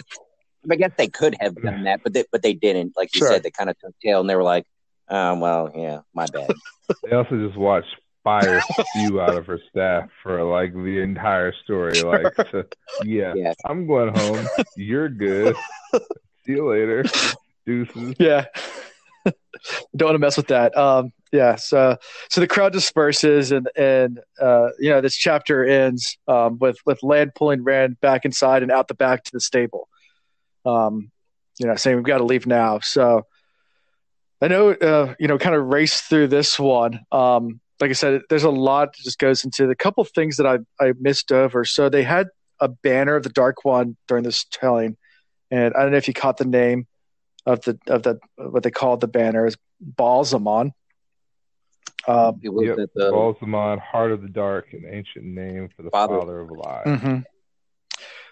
I guess they could have done that, but they, but they didn't. Like you sure. said, they kind of took tail and they were like, um, "Well, yeah, my bad." *laughs* they also just watched fire spew out of her staff for like the entire story. Sure. Like, to, yeah, yeah, I'm going home. You're good. *laughs* See you later. Deuces. Yeah. *laughs* Don't want to mess with that. Um, yeah. So, so the crowd disperses, and and uh, you know this chapter ends um, with with Lan pulling Rand back inside and out the back to the stable. Um, you know, saying we've got to leave now. So, I know, uh, you know, kind of race through this one. Um, like I said, there's a lot that just goes into the couple things that I I missed over. So they had a banner of the Dark One during this telling, and I don't know if you caught the name of the of the what they called the banner is Ba'alzamon. Um, it was yep. the, Ba'alzamon, Heart of the Dark, an ancient name for the Father, Father of Lies. Mm-hmm.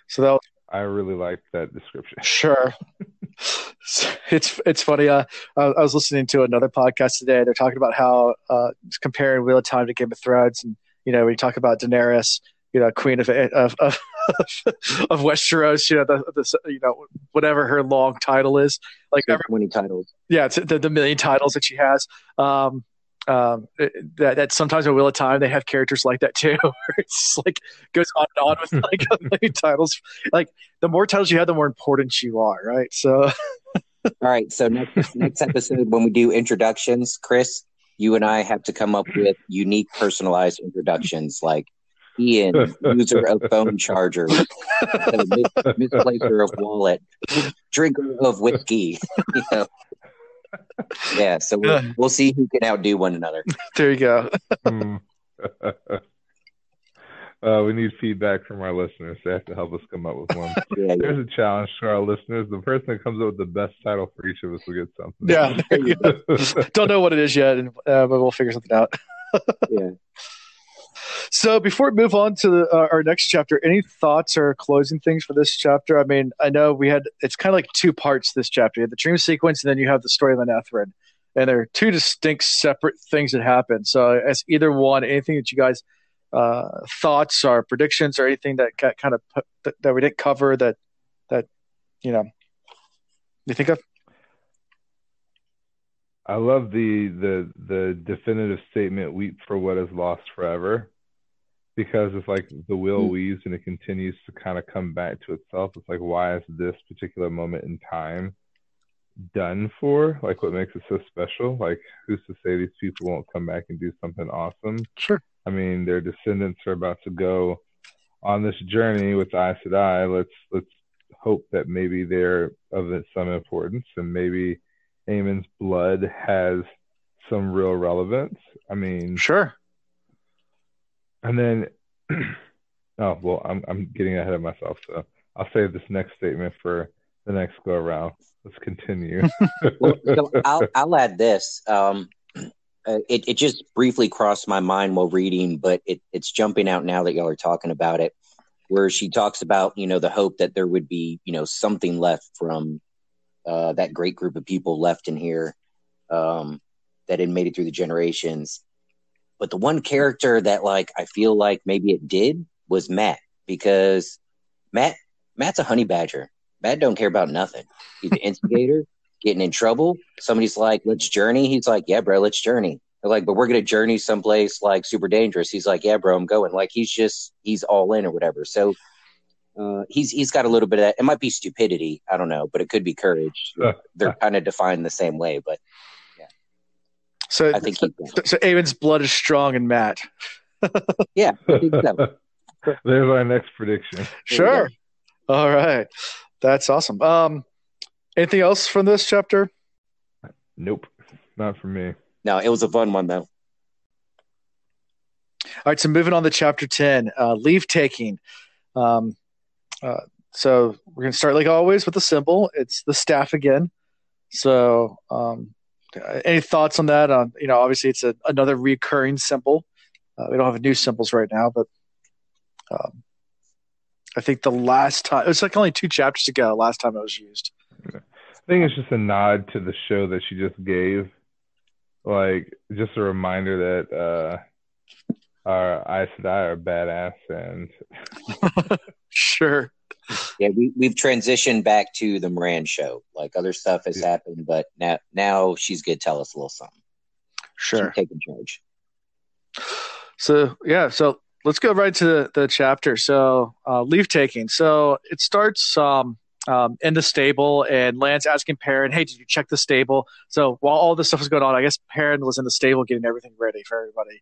So that was, I really like that description. *laughs* Sure. it's it's funny. Uh, I, I, was listening to another podcast today. They're talking about how uh, comparing Wheel of Time to Game of Thrones, and you know, when you talk about Daenerys, you know, Queen of of of, *laughs* of Westeros, you know, the, the you know whatever her long title is, like every, many titles. Yeah, it's the, the million titles that she has. Um, um, that, that sometimes in Wheel of Time they have characters like that too. *laughs* it's like goes on and on with like a *laughs* million titles. Like the more titles you have, the more important you are, right? So. *laughs* All right. So next next episode, when we do introductions, Chris, you and I have to come up with unique, personalized introductions, like Ian, user of phone charger, misplacer of wallet, drinker of whiskey. You know? Yeah, so we'll, we'll see who can outdo one another. *laughs* There you go. Hmm. *laughs* uh, we need feedback from our listeners. They have to help us come up with one. *laughs* yeah, There's yeah. a challenge to our listeners. The person that comes up with the best title for each of us will get something. Yeah. Don't know what it is yet, uh, but we'll figure something out. yeah. So before we move on to the, uh, our next chapter, any thoughts or closing things for this chapter? I mean, I know we had it's kind of like two parts. This chapter, you have the dream sequence, and then you have the story of Manetheren, and they're two distinct, separate things that happen. So as either one, anything that you guys uh, thoughts or predictions or anything that got kind of put, that we didn't cover that that you know you think of? I love the the the definitive statement "weep for what is lost forever." because it's like the wheel mm. weaves and it continues to kind of come back to itself. It's like, why is this particular moment in time done for? Like, what makes it so special? Like, who's to say these people won't come back and do something awesome? Sure. I mean, their descendants are about to go on this journey with Aes Sedai. Let's let's hope that maybe they're of some importance and maybe Aemon's blood has some real relevance. I mean, sure and then, *clears throat* oh well, I'm I'm getting ahead of myself, so I'll save this next statement for the next go around. Let's continue. *laughs* well, so *laughs* I'll I'll add this. Um, *clears throat* it it just briefly crossed my mind while reading, but it it's jumping out now that y'all are talking about it. Where she talks about you know the hope that there would be you know something left from uh, that great group of people left in here um, that had made it through the generations but the one character that like I feel like maybe it did was Mat because Mat Mat's a honey badger. Mat don't care about nothing. He's an instigator, *laughs* getting in trouble. Somebody's like, "Let's journey." He's like, "Yeah, bro, let's journey." They're like, "But we're gonna journey someplace like super dangerous." He's like, "Yeah, bro, I'm going." Like he's just he's all in or whatever. So uh, he's he's got a little bit of that. It might be stupidity, I don't know, but it could be courage. *laughs* They're kind of defined the same way, but yeah. so I think so, so Aemon's blood is strong in Mat. *laughs* yeah, so. *laughs* There's our next prediction. Sure. All right, that's awesome. Um, anything else from this chapter? Nope, not for me. No, it was a fun one though. All right, so moving on to chapter ten, uh, leave taking. Um, uh, so we're gonna start like always with the symbol. It's the staff again. So um, any thoughts on that? Um, you know, obviously it's a, another recurring symbol. Uh, we don't have new symbols right now, but um, I think the last time it was like only two chapters ago. Last time it was used. I think it's just a nod to the show that she just gave, like just a reminder that uh, our Aes Sedai are badass and *laughs* sure yeah, we we've transitioned back to the Moiraine show. Like other stuff has yeah. happened, but now now she's gonna tell us a little something. Sure, she's taking charge. So yeah, so let's go right to the, the chapter. So uh, leave taking. So it starts um, um, in the stable, and Lan's asking Perrin, "Hey, did you check the stable?" So while all this stuff was going on, I guess Perrin was in the stable getting everything ready for everybody.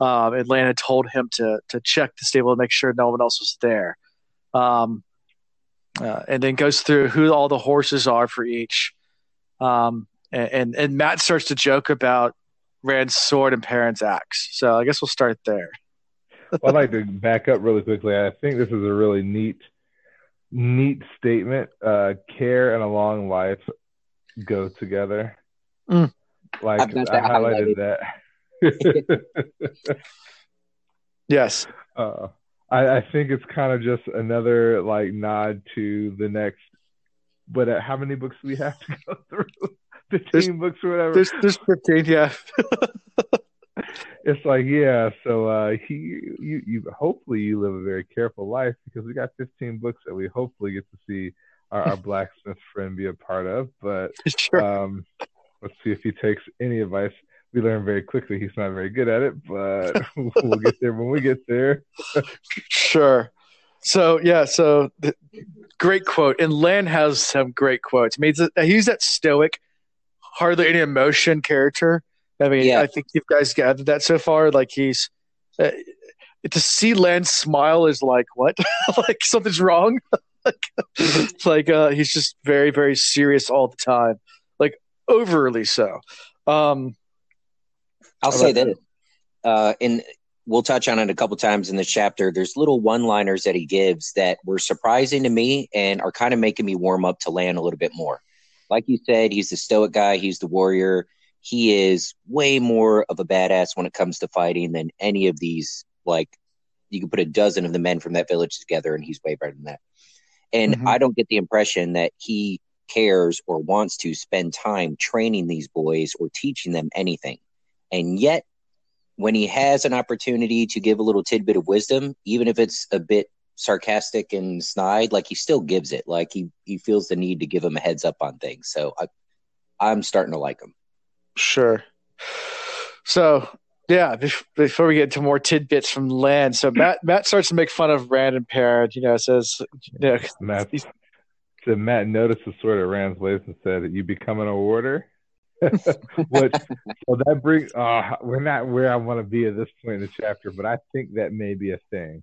Um, and Lan's had told him to to check the stable to make sure no one else was there. Um, uh, and then goes through who all the horses are for each. Um, and, and, and Mat starts to joke about Rand's sword and Perrin's axe. So I guess we'll start there. well, I'd like to back up really quickly. I think this is a really neat, neat statement. Uh, care and a long life go together. Mm. Like I highlighted that. *laughs* yes. Uh, I, I think it's kind of just another like nod to the next. But uh, how many books do we have to go *laughs* through? *laughs* Fifteen there's, books or whatever. There's, there's fifteen, yeah. It's like yeah. So uh, he, you, you, hopefully you live a very careful life because we got fifteen books that we hopefully get to see our, our *laughs* blacksmith friend be a part of. But *laughs* sure. um, let's see if he takes any advice we learn very quickly he's not very good at it, but *laughs* we'll get there when we get there. sure. So yeah, so the, great quote, and Lan has some great quotes. I mean, he's that stoic, hardly any emotion character. I mean, yeah. I think you guys gathered that so far. Like he's uh, to see Lan smile is like what? *laughs* like something's wrong. *laughs* like, like uh, he's just very, very serious all the time, like overly so. Um, I'll say that, uh, and we'll touch on it a couple times in this chapter. There's little one-liners that he gives that were surprising to me and are kind of making me warm up to Lan a little bit more. Like you said, he's the stoic guy. He's the warrior. He is way more of a badass when it comes to fighting than any of these. Like you could put a dozen of the men from that village together, and he's way better than that. And mm-hmm. I don't get the impression that he cares or wants to spend time training these boys or teaching them anything. And yet, when he has an opportunity to give a little tidbit of wisdom, even if it's a bit sarcastic and snide, like he still gives it. Like he he feels the need to give him a heads up on things. So I I'm starting to like him. Sure. So yeah, before we get into more tidbits from Lan, so *clears throat* Matt Mat starts to make fun of Rand and Perrin. You know, says, you know, Mat, so Mat noticed the sword Rand's waist and said, "You becoming a warder?" *laughs* Which so that brings uh, we're not where I want to be at this point in the chapter, but I think that may be a thing.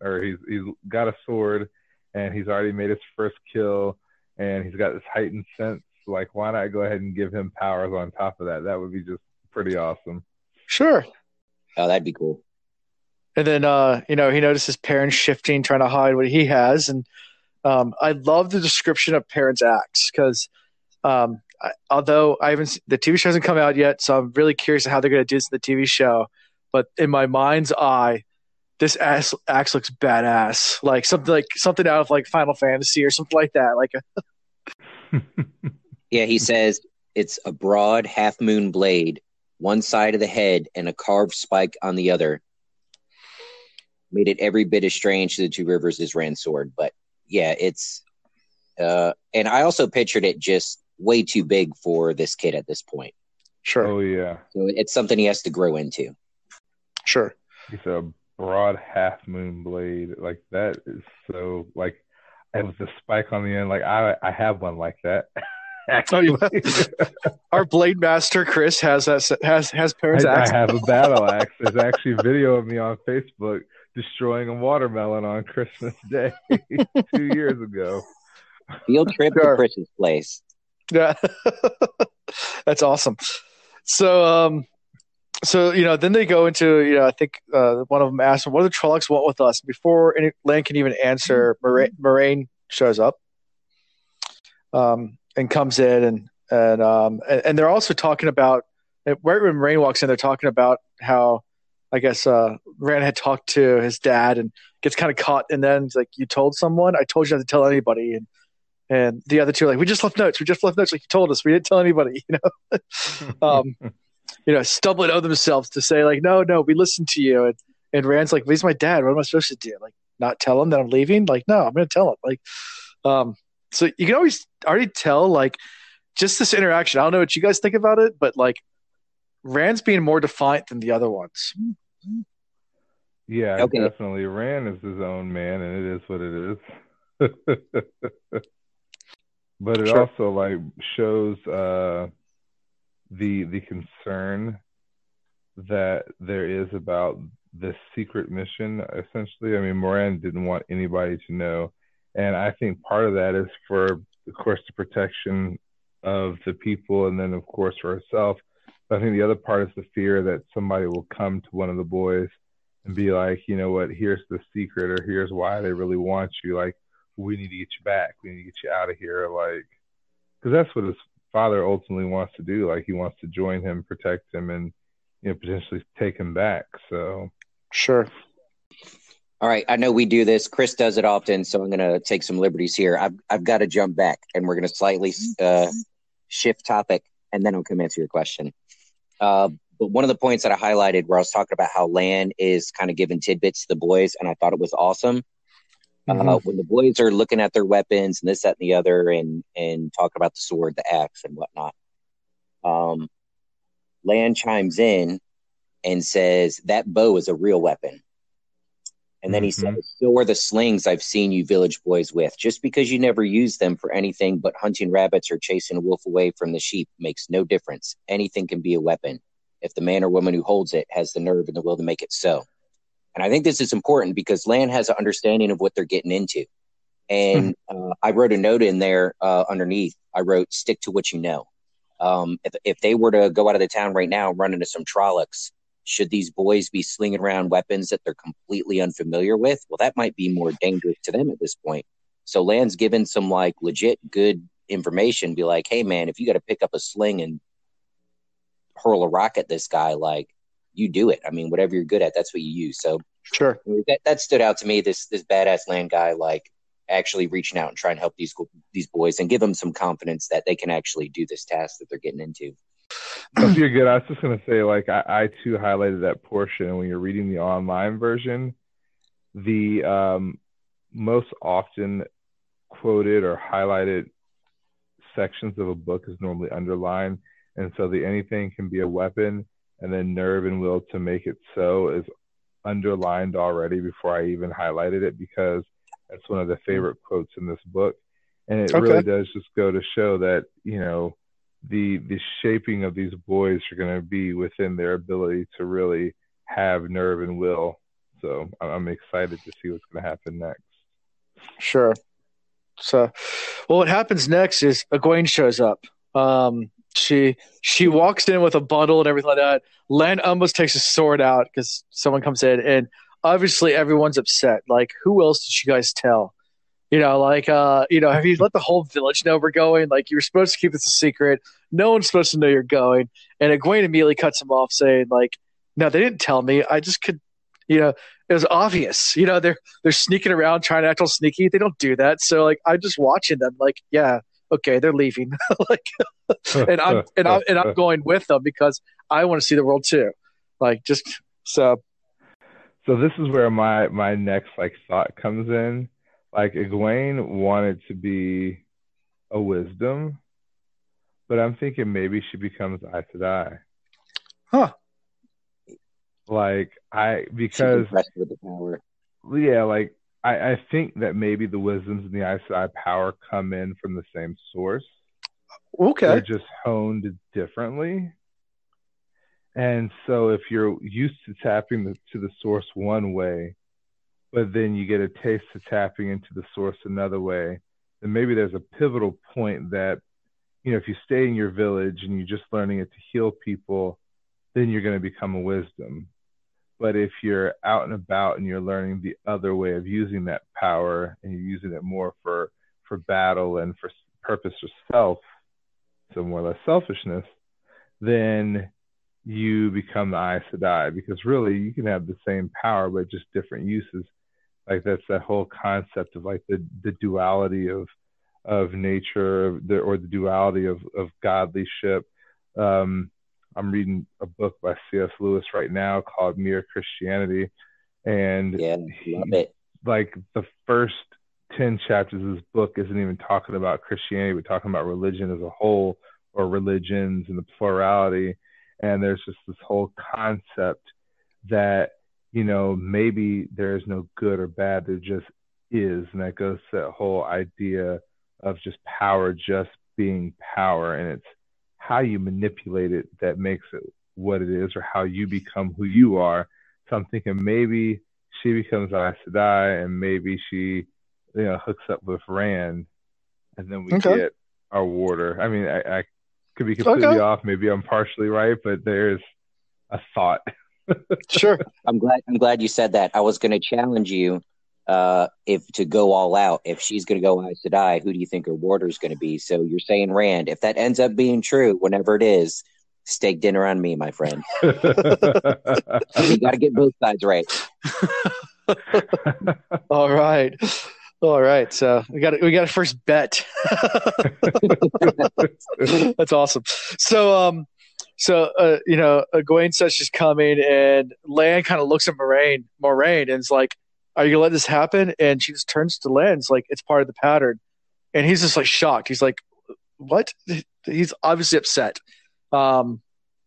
Or he's he's got a sword and he's already made his first kill and he's got this heightened sense. Like why not go ahead and give him powers on top of that? That would be just pretty awesome. Sure. Oh, that'd be cool. And then uh, you know, he notices Perrin's shifting, trying to hide what he has. And um, I love the description of Perrin's axe because um, I, although I haven't the TV show hasn't come out yet, so I'm really curious how they're going to do this in the TV show. But in my mind's eye, this axe, axe looks badass, like something like something out of like Final Fantasy or something like that. Like, a- *laughs* yeah, he *laughs* says it's a broad half moon blade, one side of the head, and a carved spike on the other. Made it every bit as strange to the two rivers as Rand's sword, but yeah, it's. Uh, and I also pictured it just way too big for this kid at this point. Sure. Oh yeah. So it's something he has to grow into. Sure. It's a broad half moon blade. Like that is so like and with the spike on the end. Like I I have one like that. *laughs* Actually. *laughs* Our blade master Chris has that has has Perrin's I, I have a battle *laughs* axe. There's actually a video of me on Facebook destroying a watermelon on Christmas *laughs* Day two years ago. Field trip sure. to Chris's place. Yeah, that's awesome. So, um, so you know, then they go into you know, I think uh, one of them asked, "What do the Trollocs want with us?" Before any, Lan can even answer, Moraine, Moiraine shows up, um, and comes in, and and um, and, and they're also talking about right when Moiraine walks in, they're talking about how I guess uh, Rand had talked to his dad and gets kind of caught, and then like, "You told someone? I told you not to tell anybody." And and the other two are like, we just left notes. We just left notes. Like you told us, we didn't tell anybody. *laughs* You know, *laughs* um, you know, stumbling over themselves to say like, no, no, we listened to you. And and Rand's like, he's my dad. What am I supposed to do? Like, not tell him that I'm leaving? Like, no, I'm going to tell him. Like, um, so you can always already tell like just this interaction. I don't know what you guys think about it, but like Rand's being more defiant than the other ones. Yeah, Okay. definitely. Rand is his own man, and it is what it is. *laughs* but it Sure. also like shows uh, the the concern that there is about this secret mission. Essentially, I mean, Moiraine didn't want anybody to know, and I think part of that is for, of course, the protection of the people, and then of course for herself. But I think the other part is the fear that somebody will come to one of the boys and be like, you know what, here's the secret, or here's why they really want you. Like, we need to get you back. We need to get you out of here. Like, because that's what his father ultimately wants to do. Like, he wants to join him, protect him, and you know potentially take him back. So Sure. All right, I know we do this. Chris does it often, so I'm going to take some liberties here. I've I've got to jump back, and we're going to slightly uh, shift topic, and then I'll come answer your question. Uh, but one of the points that I highlighted, where I was talking about how Lan is kind of giving tidbits to the boys, and I thought it was awesome. Uh, Mhm. when the boys are looking at their weapons and this, that, and the other, and and talking about the sword, the axe, and whatnot, um, Lan chimes in and says that bow is a real weapon. And then he Mhm. says, So are the slings I've seen you village boys with. Just because you never use them for anything but hunting rabbits or chasing a wolf away from the sheep makes no difference. Anything can be a weapon if the man or woman who holds it has the nerve and the will to make it so. And I think this is important because Lan has an understanding of what they're getting into. And uh, I wrote a note in there uh, underneath. I wrote, stick to what you know. Um, if, if they were to go out of the town right now and run into some Trollocs, should these boys be slinging around weapons that they're completely unfamiliar with? Well, that might be more dangerous to them at this point. So Lan's given some like legit good information. Be like, hey man, if you got to pick up a sling and hurl a rock at this guy, like you do it. I mean, whatever you're good at, that's what you use. So Sure. that that stood out to me. This this badass Lan guy, like actually reaching out and trying to help these these boys and give them some confidence that they can actually do this task that they're getting into. If you're good, I was just gonna say, like, I, I too highlighted that portion. And when you're reading the online version, the um, most often quoted or highlighted sections of a book is normally underlined, and so the anything can be a weapon, and then nerve and will to make it so is underlined already before I even highlighted it because that's one of the favorite quotes in this book, and it Okay. really does just go to show that you know the the shaping of these boys are going to be within their ability to really have nerve and will. So I'm excited to see what's going to happen next. Sure. So, well, what happens next is Egwene shows up. Um, she she walks in with a bundle and everything like that. Lan almost takes his sword out because someone comes in, and obviously everyone's upset. Like, who else did you guys tell? You know, like, uh, you know, have you let the whole village know we're going? Like, you were supposed to keep this a secret. No one's supposed to know you're going. And Egwene immediately cuts him off, saying, like, no, they didn't tell me. I just could, you know, it was obvious. You know, they're they're sneaking around trying to act all sneaky. They don't do that. So like I'm just watching them like, yeah, okay, they're leaving. *laughs* like *laughs* and I'm and I'm and I'm *laughs* going with them because I want to see the world too. Like just so So this is where my my next like thought comes in. Like Egwene wanted to be a wisdom, but I'm thinking maybe she becomes Aes Sedai. Huh. Like I because with the power. yeah, like I, I think that maybe the wisdoms and the Aes Sedai power come in from the same source. okay. They're just honed differently. And so if you're used to tapping the, to the source one way, but then you get a taste of tapping into the source another way, then maybe there's a pivotal point that, you know, if you stay in your village and you're just learning it to heal people, then you're going to become a wisdom. But if you're out and about and you're learning the other way of using that power and you're using it more for, for battle and for purpose or self, so more or less selfishness, then you become the Aes Sedai because really you can have the same power but just different uses. Like that's that whole concept of like the the duality of of nature the, or the duality of of godlyship. Um, I'm reading a book by C.S. Lewis right now called Mere Christianity, and Yeah, he- love it. like the first 10 chapters of this book isn't even talking about Christianity, we're talking about religion as a whole or religions and the plurality. and there's just this whole concept that you know maybe there is no good or bad there just is. And that goes to that whole idea of just power just being power. And it's how you manipulate it that makes it what it is or how you become who you are. So i'm thinking maybe she becomes Aes Sedai and maybe she you know hooks up with rand and then we okay. get our warder i mean i, I could be completely okay. off. Maybe i'm partially right but there's a thought *laughs* sure i'm glad i'm glad you said that i was going to challenge you uh, if to go all out, if she's going to go Aes Sedai, who do you think her warder is going to be? So you're saying Rand. If that ends up being true, whenever it is, steak dinner on me, my friend. *laughs* you got to get both sides right. all right. All right, so we got we got a first bet. *laughs* That's awesome. So, um, so uh, you know, Egwene says she's coming, and Lan kind of looks at Moiraine, Moiraine, and is like, are you gonna let this happen? And she just turns to Lan's like it's part of the pattern, and he's just like shocked. He's like, what? He's obviously upset. Um,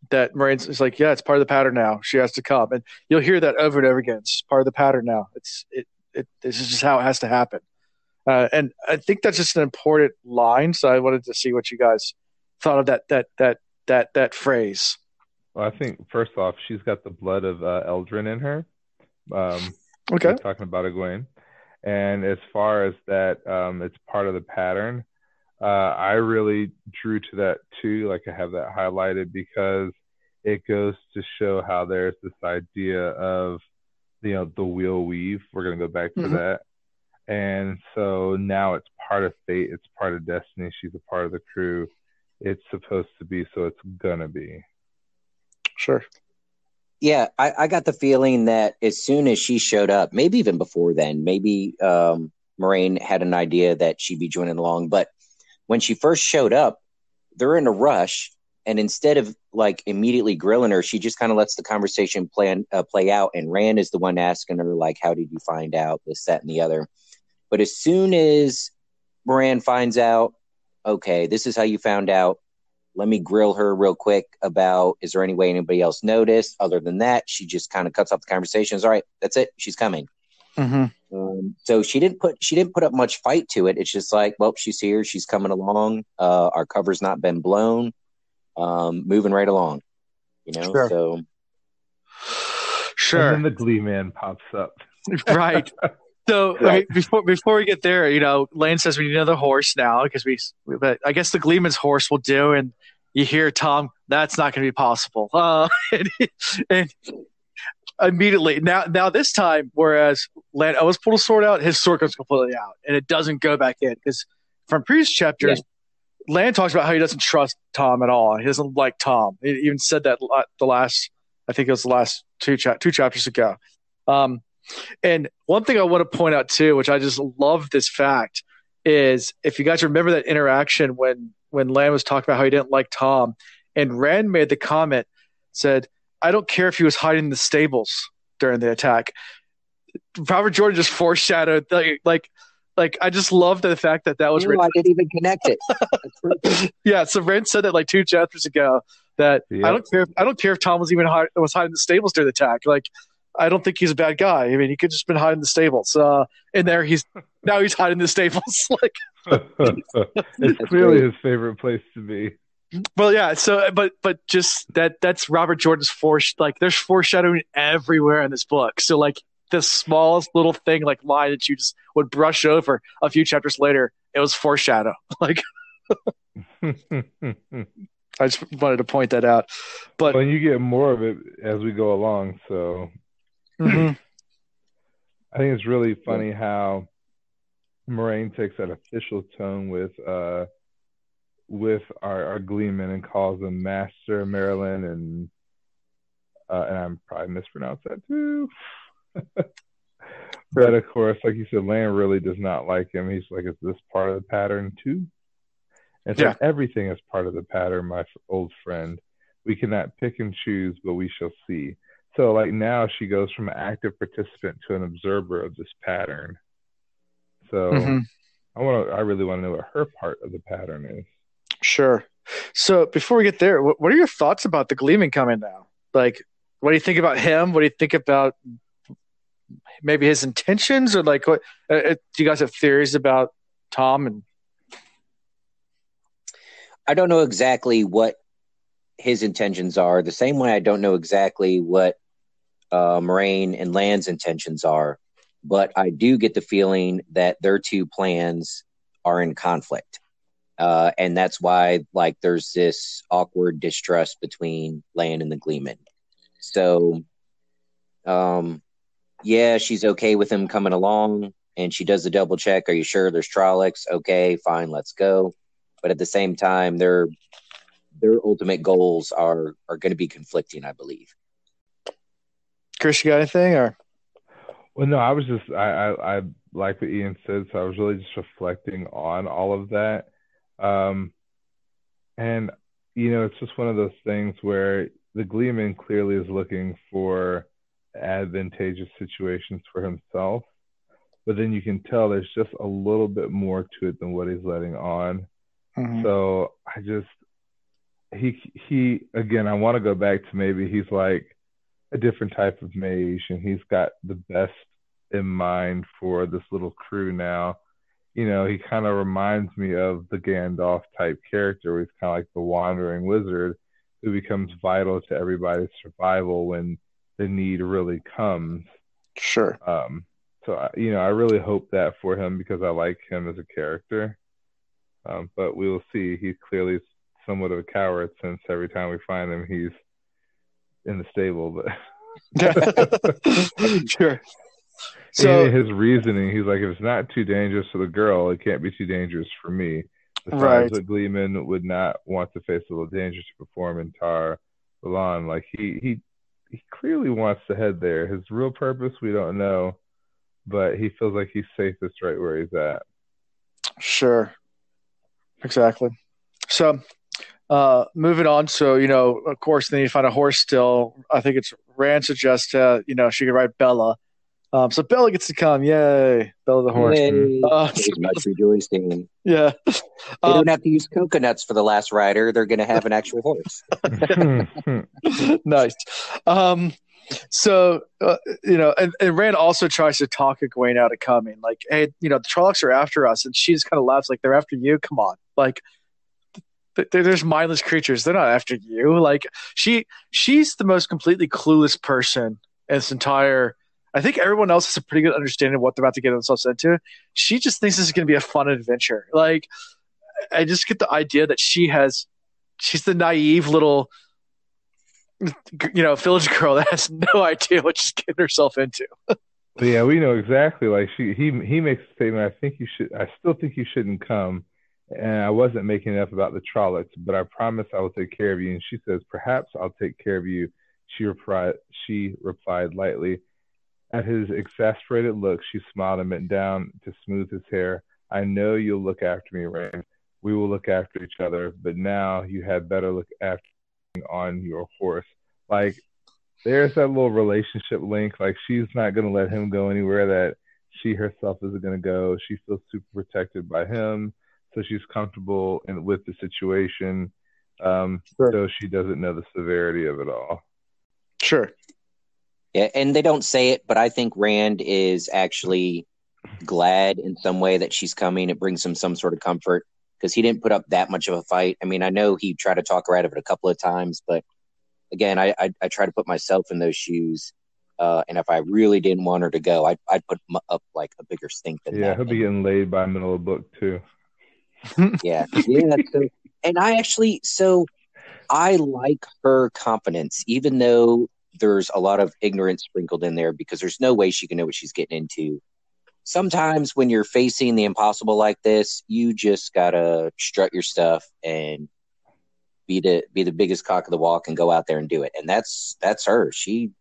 that Moiraine's is like, yeah, it's part of the pattern now. She has to come, and you'll hear that over and over again. It's part of the pattern now. It's it it. This is just how it has to happen. Uh, and I think that's just an important line. So I wanted to see what you guys thought of that that that that that phrase. Well, I think first off, she's got the blood of uh, Elendil in her. Um, Okay. talking about Egwene. And as far as that, um, it's part of the pattern. Uh, I really drew to that too. Like I have that highlighted because it goes to show how there's this idea of, you know, the wheel weave. We're going to go back to mm-hmm. that. And so now it's part of fate. It's part of destiny. She's a part of the crew. It's supposed to be, so it's going to be. Sure. Yeah, I, I, got the feeling that as soon as she showed up, maybe even before then, maybe um, Moiraine had an idea that she'd be joining along. But when she first showed up, they're in a rush, and instead of like immediately grilling her, she just kind of lets the conversation plan uh, play out. And Rand is the one asking her like, "How did you find out this, that, and the other?" But as soon as Moiraine finds out, okay, this is how you found out let me grill her real quick about is there any way anybody else noticed? Other than that, she just kind of cuts off the conversations. All right, that's it. She's coming. Mm-hmm. Um, so she didn't put she didn't put up much fight to it. It's just like, well, she's here. She's coming along. Uh, our cover's not been blown. Um, moving right along. You know, sure. so sure. And then the Gleeman pops up. right. *laughs* So right. I mean, before before we get there, you know, Lan says we need another horse now because we, but I guess the Gleeman's horse will do. And you hear Thom, that's not going to be possible. *laughs* Uh, and, and, immediately now, now this time, whereas Lan always pulled a sword out, his sword comes completely out, and it doesn't go back in because from previous chapters, yeah. Lan talks about how he doesn't trust Thom at all. He doesn't like Thom. He even said that the last, I think it was the last two cha- two chapters ago. Um, and one thing I want to point out too, which I just love this fact, is if you guys remember that interaction when when Lan was talking about how he didn't like Thom, and Rand made the comment, said, "I don't care if he was hiding in the stables during the attack." Robert Jordan just foreshadowed like like like I just love the fact that that was. Ooh, I didn't even connect it. *laughs* yeah, so Rand said that like two chapters ago that yep. I don't care. If, I don't care if Thom was even hide, was hiding in the stables during the attack. Like I don't think he's a bad guy. I mean, he could just been hiding in the stables. Uh, and there he's *laughs* now he's hiding in the stables. *laughs* like *laughs* it's clearly his favorite place to be. Well, yeah. So, but but just that that's Robert Jordan's force. Like, there's foreshadowing everywhere in this book. So, like the smallest little thing, like line that you just would brush over a few chapters later, it was foreshadow. Like. I just wanted to point that out. But when you get more of it as we go along, so Mm-hmm. I think it's really funny how Moiraine takes that official tone with uh with our, our Gleeman and calls him Master Merrilin and uh, and I'm probably mispronounced that too. *laughs* but of course, like you said, Lan really does not like him. He's like, is this part of the pattern too? And so yeah. everything is part of the pattern, my old friend. We cannot pick and choose, but we shall see. So like now she goes from an active participant to an observer of this pattern. So mm-hmm. I want to I really want to know what her part of the pattern is. Sure. So before we get there, what, what are your thoughts about the Gleeman coming now? Like, what do you think about him? What do you think about maybe his intentions, or like, what uh, uh do you guys have theories about Thom and? I don't know exactly what his intentions are. The same way I don't know exactly what uh, Moiraine and Lan's intentions are, but I do get the feeling that their two plans are in conflict. Uh, and that's why like there's this awkward distrust between Lan and the Gleeman. So, um, yeah, she's okay with him coming along, and she does the double check. Are you sure there's Trollocs? Okay, fine, let's go. But at the same time, their their ultimate goals are are going to be conflicting, I believe. Chris, you got anything or? Well, no, I was just I, I I like what Ian said, so I was really just reflecting on all of that um, and you know, it's just one of those things where the Gleeman clearly is looking for advantageous situations for himself, but then you can tell there's just a little bit more to it than what he's letting on. Mm-hmm. So I just he he again, I want to go back to maybe he's like a different type of mage, and he's got the best in mind for this little crew now you know, he kind of reminds me of the Gandalf type character, where he's kind of like the wandering wizard who becomes vital to everybody's survival when the need really comes. Sure. Um, so you know, I really hope that for him because I like him as a character. Um, but we will see. He's clearly somewhat of a coward since every time we find him, he's in the stable. But *laughs* sure. *laughs* So his reasoning, he's like, if it's not too dangerous for the girl, it can't be too dangerous for me. Besides, right. that Gleeman would not want to face a little danger to perform in Tar Valon. Like he he he clearly wants to head there. His real purpose we don't know, but he feels like he's safest right where he's at. Sure. Exactly. So uh moving on, so you know, of course they need to find a horse still. I think it's Rand suggests uh, you know, she could ride Bela um, so Bela gets to come. Yay. Bela the horse. Yay. Uh, *laughs* much rejoicing. Yeah. They um, don't have to use coconuts for the last rider. They're going to have an actual horse. *laughs* *laughs* nice. Um, so, uh, you know, and, and, Rand also tries to talk Egwene out of coming. Like, hey, you know, the Trollocs are after us. And she just kind of laughs, like, they're after you. Come on. Like, there's mindless creatures. They're not after you. Like, she she's the most completely clueless person in this entire – I think everyone else has a pretty good understanding of what they're about to get themselves into. She just thinks this is going to be a fun adventure. Like, I just get the idea that she has, she's the naive little, you know, village girl that has no *laughs* idea what she's getting herself into. yeah, we know exactly. Like she, he, he makes a statement. I think you should. I still think you shouldn't come. And I wasn't making it up about the Trollocs, but I promise I will take care of you. And she says, perhaps I'll take care of you. She replied. She replied lightly. At his exasperated look, she smiled and bent down to smooth his hair. I know you'll look after me, Rand. We will look after each other, but now you had better look after on your horse. Like, there's that little relationship link. Like, she's not going to let him go anywhere that she herself isn't going to go. She feels super protected by him, so she's comfortable in, with the situation. Um, sure. So she doesn't know the severity of it all. Sure. Yeah, and they don't say it, but I think Rand is actually glad in some way that she's coming. It brings him some sort of comfort because he didn't put up that much of a fight. I mean, I know he tried to talk her out of it a couple of times, but again, I I, I try to put myself in those shoes. Uh, and if I really didn't want her to go, I'd, I'd put up like a bigger stink than yeah, that. he'll be getting laid by middle of the book too. Yeah, yeah. So, *laughs* and I actually, so I like her confidence, even though there's a lot of ignorance sprinkled in there because there's no way she can know what she's getting into. Sometimes when you're facing the impossible like this, you just gotta strut your stuff and be the be the biggest cock of the walk and go out there and do it. And that's that's her. She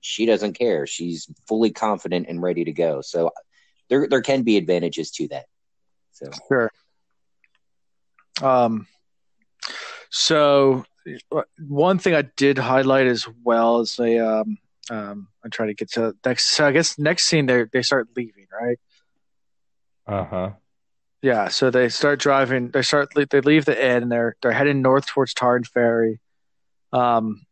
she doesn't care. She's fully confident and ready to go. So there there can be advantages to that. So sure. Um so one thing I did highlight as well is a um, um, I'm trying to get to next. So I guess next scene they they start leaving, right? Uh huh. Yeah, so they start driving. They start. They leave the inn. And they're they're heading north towards Taren Ferry. Um,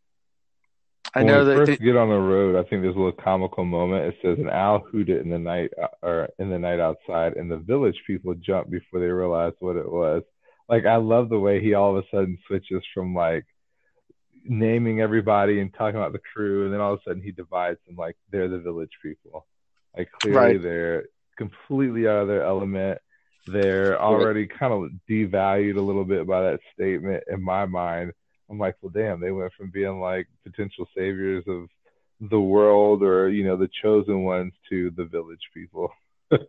I when know that. first They, get on the road, I think there's a little comical moment. It says an owl hooted in the night uh, or in the night outside, and the village people jumped before they realized what it was. Like I love the way he all of a sudden switches from like naming everybody and talking about the crew, and then all of a sudden he divides them like they're the village people. Like clearly Right. they're completely out of their element. They're already kind of devalued a little bit by that statement in my mind. I'm like, well, damn, they went from being like potential saviors of the world or, you know, the chosen ones to the village people. *laughs* and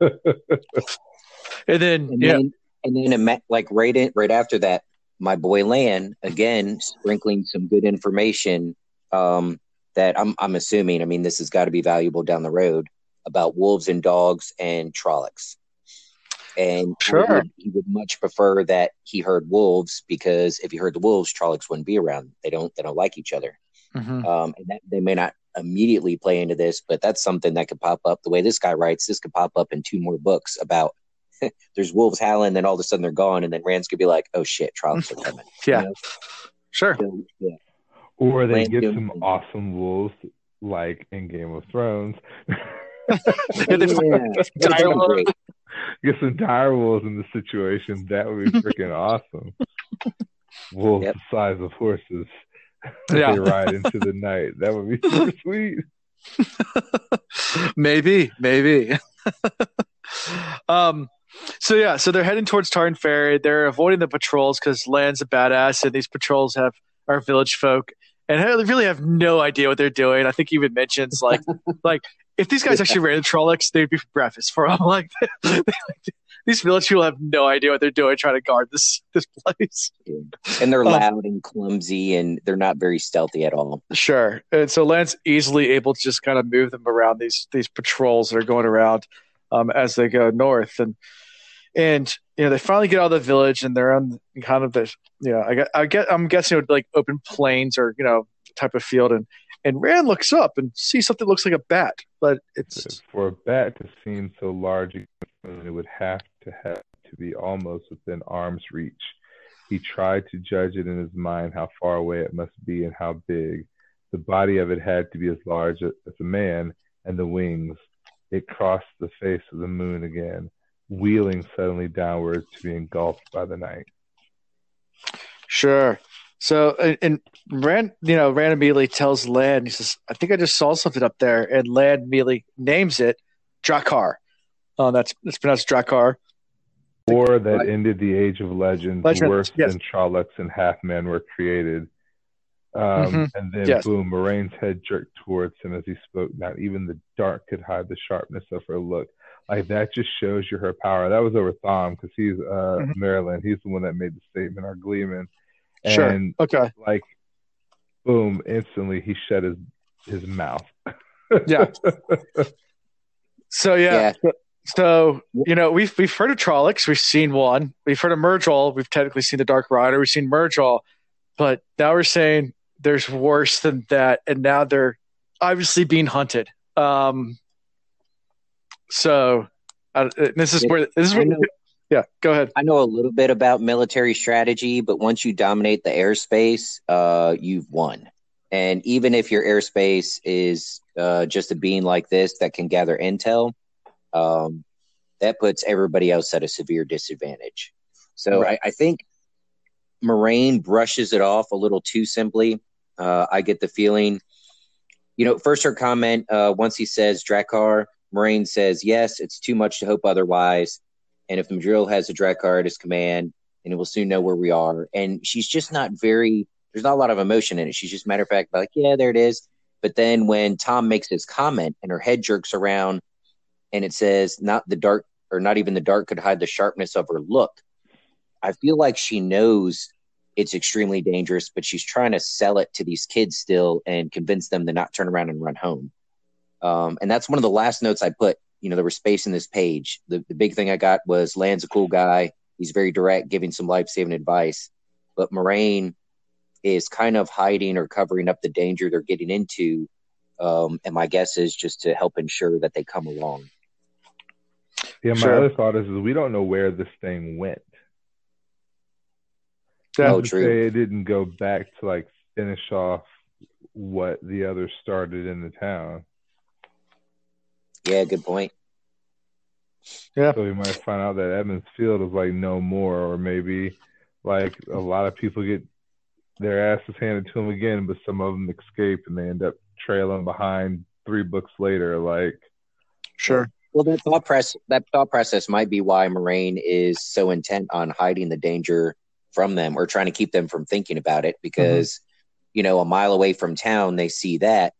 then And yeah, then, and then ima- like right in, right after that, my boy Lan again sprinkling some good information um, that I'm I'm assuming. I mean, this has got to be valuable down the road about wolves and dogs and Trollocs. And he Sure. would- he would much prefer that he heard wolves because if he heard the wolves, Trollocs wouldn't be around. They don't they don't like each other. mhm. Um, and that they may not immediately play into this, but that's something that could pop up. The way this guy writes, this could pop up in two more books about *laughs* there's wolves howling, then all of a sudden they're gone, and then Rand's could be like, "Oh shit, Trollocs are coming." *laughs* yeah, You know? sure. So, yeah. or they Land get some things. awesome wolves like in Game of Thrones. *laughs* Yeah, they- Yeah. That'd be Dialogue. great. get some dire wolves in the situation. That would be freaking awesome. Wolves Yep. the size of horses. Yeah. they ride into the night. That would be super sweet. maybe, maybe. um, so yeah, so they're heading towards Taren Ferry. They're avoiding the patrols because Lan's a badass, and these patrols have are village folk, and they really have no idea what they're doing. I think he even mentions like, *laughs* like if these guys actually ran the Trollocs, they'd be for breakfast for them. Like, *laughs* these village people have no idea what they're doing trying to guard this this place. And they're Um, *laughs* loud and clumsy, and they're not very stealthy at all. Sure. And so Lan's easily able to just kind of move them around these these patrols that are going around um, as they go north, and and you know they finally get out of the village and they're on kind of the you know I get I'm guessing it would be like open plains or you know type of field, and and Rand looks up and sees something that looks like a bat, but it's For a bat to seem so large, it would have to have to be almost within arm's reach. He tried to judge it in his mind how far away it must be and how big. The body of it had to be as large as a man, and the wings. It crossed the face of the moon again, wheeling suddenly downwards to be engulfed by the night. Sure. So and, and Rand, you know, Rand immediately tells Lan, he says, "I think I just saw something up there," and Lan immediately names it Draghkar. Uh, that's it's pronounced Draghkar. War that Right. ended the age of legends, Legends, worse yes. than Trollocs and half men were created. Um, Mhm. And then, Yes. boom, Moiraine's head jerked towards him as he spoke. Not even the dark could hide the sharpness of her look. Like, that just shows you her power. That was over Thom because he's uh, Mhm. Merrilin. He's the one that made the statement, our Gleeman. Sure. And, Okay. like, boom, instantly he shut his, his mouth. *laughs* Yeah. So yeah. Yeah. So you know we've we've heard of Trollocs, we've seen one, we've heard of Myrddraal, we've technically seen the Dark Rider, we've seen Myrddraal, but now we're saying there's worse than that, and now they're obviously being hunted. Um. So, uh, this is where this is where yeah. Go ahead. I know a little bit about military strategy, but once you dominate the airspace, uh, you've won. And even if your airspace is uh, just a being like this that can gather intel, um, that puts everybody else at a severe disadvantage. So Right. I, I think Moiraine brushes it off a little too simply. Uh, I get the feeling, you know, first her comment, uh, once he says Draghkar, Moiraine says, yes, it's too much to hope otherwise. And if the Myrddraal has a Draghkar at his command, and we'll soon know where we are. And she's just not very, there's not a lot of emotion in it. She's just matter of fact, like, yeah, there it is. But then when Thom makes his comment and her head jerks around and it says, not the dark, or not even the dark could hide the sharpness of her look, I feel like she knows it's extremely dangerous, but she's trying to sell it to these kids still and convince them to not turn around and run home. Um, and that's one of the last notes I put. You know, there was space in this page. The, the big thing I got was Lan's a cool guy. He's very direct, giving some life saving advice. But Moiraine is kind of hiding or covering up the danger they're getting into. Um, and my guess is just to help ensure that they come along. Yeah, my Sure. other thought is, is we don't know where this thing went. Yeah. Oh, To true. say it didn't go back to like finish off what the others started in the town. Yeah, good point. Yeah. So we might find out that Emond's Field is like no more, or maybe like a lot of people get their asses handed to them again, but some of them escape and they end up trailing behind three books later. Like, Sure. Well, that thought press that thought process might be why Moiraine is so intent on hiding the danger from them or trying to keep them from thinking about it because you know a mile away from town they see that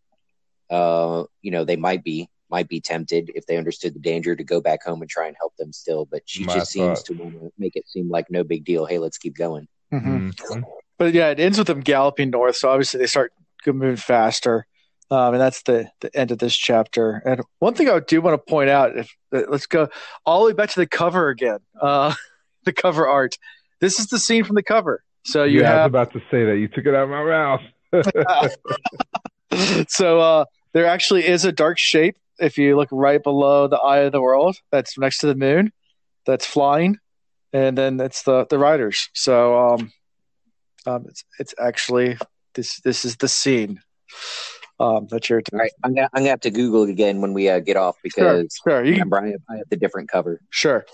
uh you know they might be might be tempted if they understood the danger to go back home and try and help them still but she My just seems to want to make it seem like no big deal hey let's keep going Mhm. mhm. But yeah, it ends with them galloping north. So obviously they start moving faster. Um, and that's the, the end of this chapter. And one thing I do want to point out, if uh, let's go all the way back to the cover again, uh, *laughs* the cover art. This is the scene from the cover. So you yeah, I was have about to say that. You took it out of my mouth. *laughs* *laughs* so uh, there actually is a dark shape if you look right below the eye of the world. That's next to the moon. That's flying, and then it's the the riders. So um, um, it's it's actually this this is the scene um, that you're. all right i'm gonna, I'm gonna have to google it again when we uh, get off because Sure, you can, remember I have, I have the different cover sure,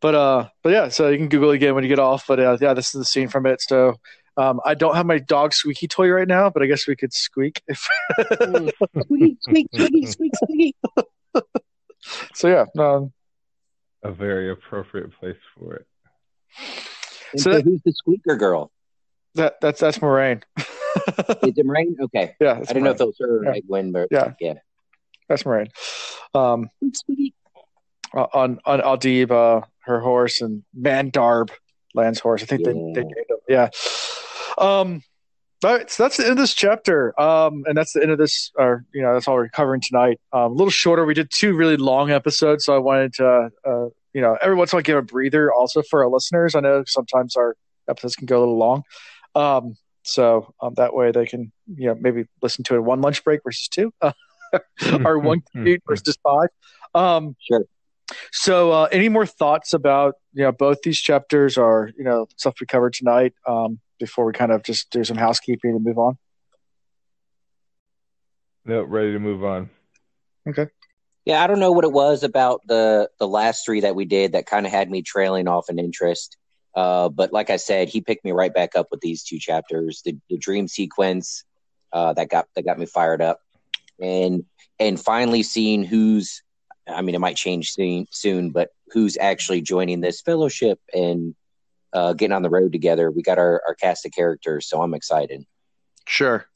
but uh, but yeah, so you can Google it again when you get off. But uh, yeah, this is the scene from it. So um, I don't have my dog squeaky toy right now, but I guess we could squeak if. *laughs* squeak squeak squeak squeak squeak so yeah, um, a very appropriate place for it. And So so, that- who's the squeaker girl that that's that's Moiraine. *laughs* is it Moiraine? okay yeah, I that's didn't know if Moiraine. it was her or Yeah. But Yeah. yeah. That's Moiraine. Um, Squeak, squeak. uh, on on Aldieb, uh, her horse, and Mandarb, Lan's horse. I think they, Yeah. they named him. Yeah. Um, all right, so that's the end of this chapter. Um, and that's the end of this, or you know, that's all we're covering tonight. Um, a little shorter. We did two really long episodes, so I wanted to, uh, you know, every once in a while give a breather also for our listeners. I know sometimes our episodes can go a little long. Um, so um, that way they can, you know, maybe listen to it one lunch break versus two, *laughs* or one commute versus five. Um, Sure. So, uh, any more thoughts about you know both these chapters, or you know stuff we covered tonight? Um, before we kind of just do some housekeeping and move on. Nope, ready to move on. Okay. Yeah, I don't know what it was about the the last three that we did that kind of had me trailing off in interest. Uh, but like I said, he picked me right back up with these two chapters. The the dream sequence uh, that got that got me fired up, and and finally seeing who's. I mean, it might change soon, soon, but who's actually joining this fellowship and uh, getting on the road together? We got our, our cast of characters, so I'm excited. Sure.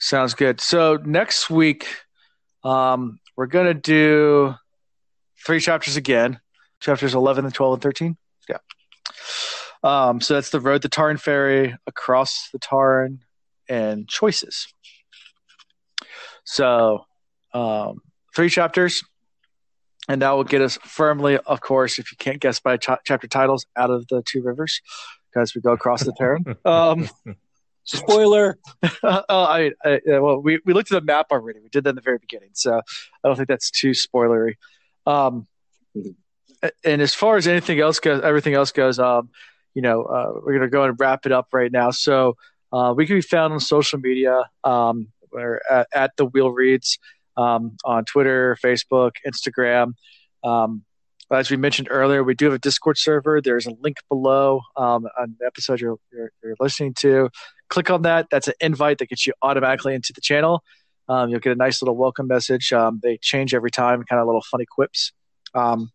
Sounds good. So next week, um, we're gonna do three chapters again. Chapters eleven and twelve and thirteen. Yeah. Um, so that's the road to Taren Ferry, across the Taren, and choices. So um, three chapters, and that will get us firmly, of course, if you can't guess by ch- chapter titles, out of the two rivers, because we go across the Taren. *laughs* Um, *laughs* Spoiler. uh, *laughs* I, I, well, we, we looked at the map already. We did that in the very beginning, so I don't think that's too spoilery. Um, and as far as anything else goes, everything else goes, um, you know, uh, we're gonna go and wrap it up right now. So uh, we can be found on social media. Um, we're at, at the Wheel Reads um, on Twitter, Facebook, Instagram. Um, as we mentioned earlier, we do have a Discord server. There's a link below um, on the episode you're, you're, you're listening to click on that. That's an invite that gets you automatically into the channel. Um, you'll get a nice little welcome message. Um, they change every time, kind of little funny quips. Um,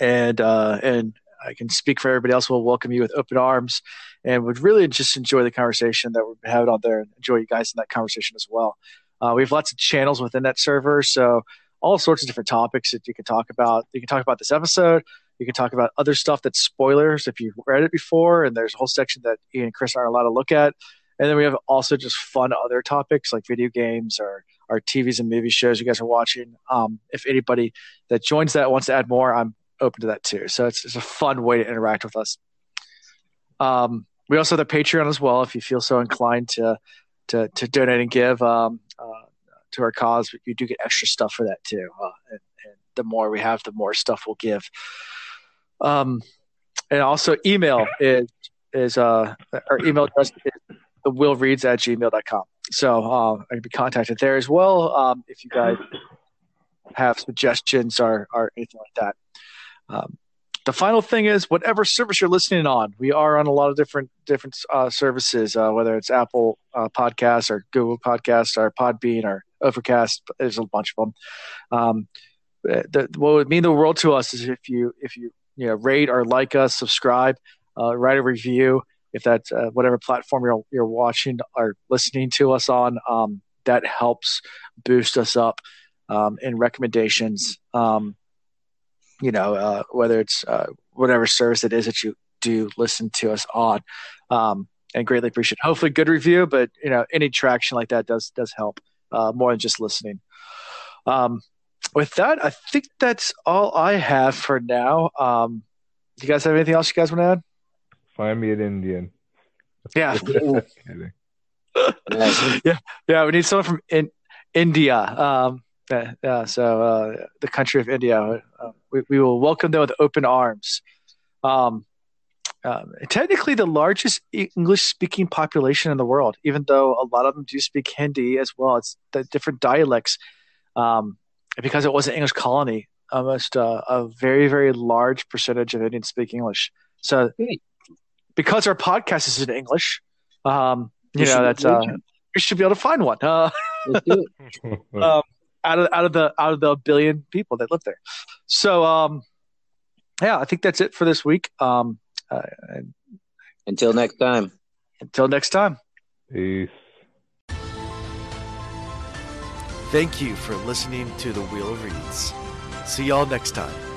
and uh, and I can speak for everybody else. We'll welcome you with open arms, and would really just enjoy the conversation that we're having on there, and enjoy you guys in that conversation as well. Uh, we have lots of channels within that server, so all sorts of different topics that you can talk about. You can talk about this episode. You can talk about other stuff that's spoilers if you've read it before, and there's a whole section that Ian and Chris aren't allowed to look at. And then we have also just fun other topics like video games or our TVs and movie shows you guys are watching. Um, if anybody that joins that wants to add more, I'm open to that too. So it's, it's a fun way to interact with us. Um, we also have the Patreon as well. If you feel so inclined to to, to donate and give um, to our cause, but you do get extra stuff for that too. Uh, and, and the more we have, the more stuff we'll give. Um, and also email is is uh our email address is the wheel reads at gmail.com. So uh, I can be contacted there as well um, if you guys have suggestions or, or anything like that. Um, the final thing is whatever service you're listening on. We are on a lot of different different uh, services, uh, whether it's Apple uh, Podcasts or Google Podcasts or Podbean or Overcast. There's a bunch of them. Um, the, what would mean the world to us is if you if you you know rate or like us, subscribe, uh, write a review. If that's uh, whatever platform you're you're watching or listening to us on, um, that helps boost us up um, in recommendations. Um, you know, uh, whether it's uh, whatever service it is that you do listen to us on, um, and greatly appreciate. Hopefully, good review, but you know, any traction like that does does help uh, more than just listening. Um, with that, I think that's all I have for now. Um, do you guys have anything else you guys want to add? Find me an Indian. *laughs* Yeah. yeah, yeah. We need someone from in, India. Um, yeah, so uh, the country of India. Uh, we, we, will welcome them with open arms. Um, um, technically, the largest English-speaking population in the world, even though a lot of them do speak Hindi as well. It's the different dialects. Um, because it was an English colony, almost uh, a very, very large percentage of Indians speak English. So, because our podcast is in English, um, you, you know that's uh, we should be able to find one. Uh, *laughs* *laughs* um, out of out of the out of the billion people that live there. So um, yeah, I think that's it for this week. Um, uh, until next time. Until next time. Peace. Thank you for listening to the Wheel of Reads. See y'all next time.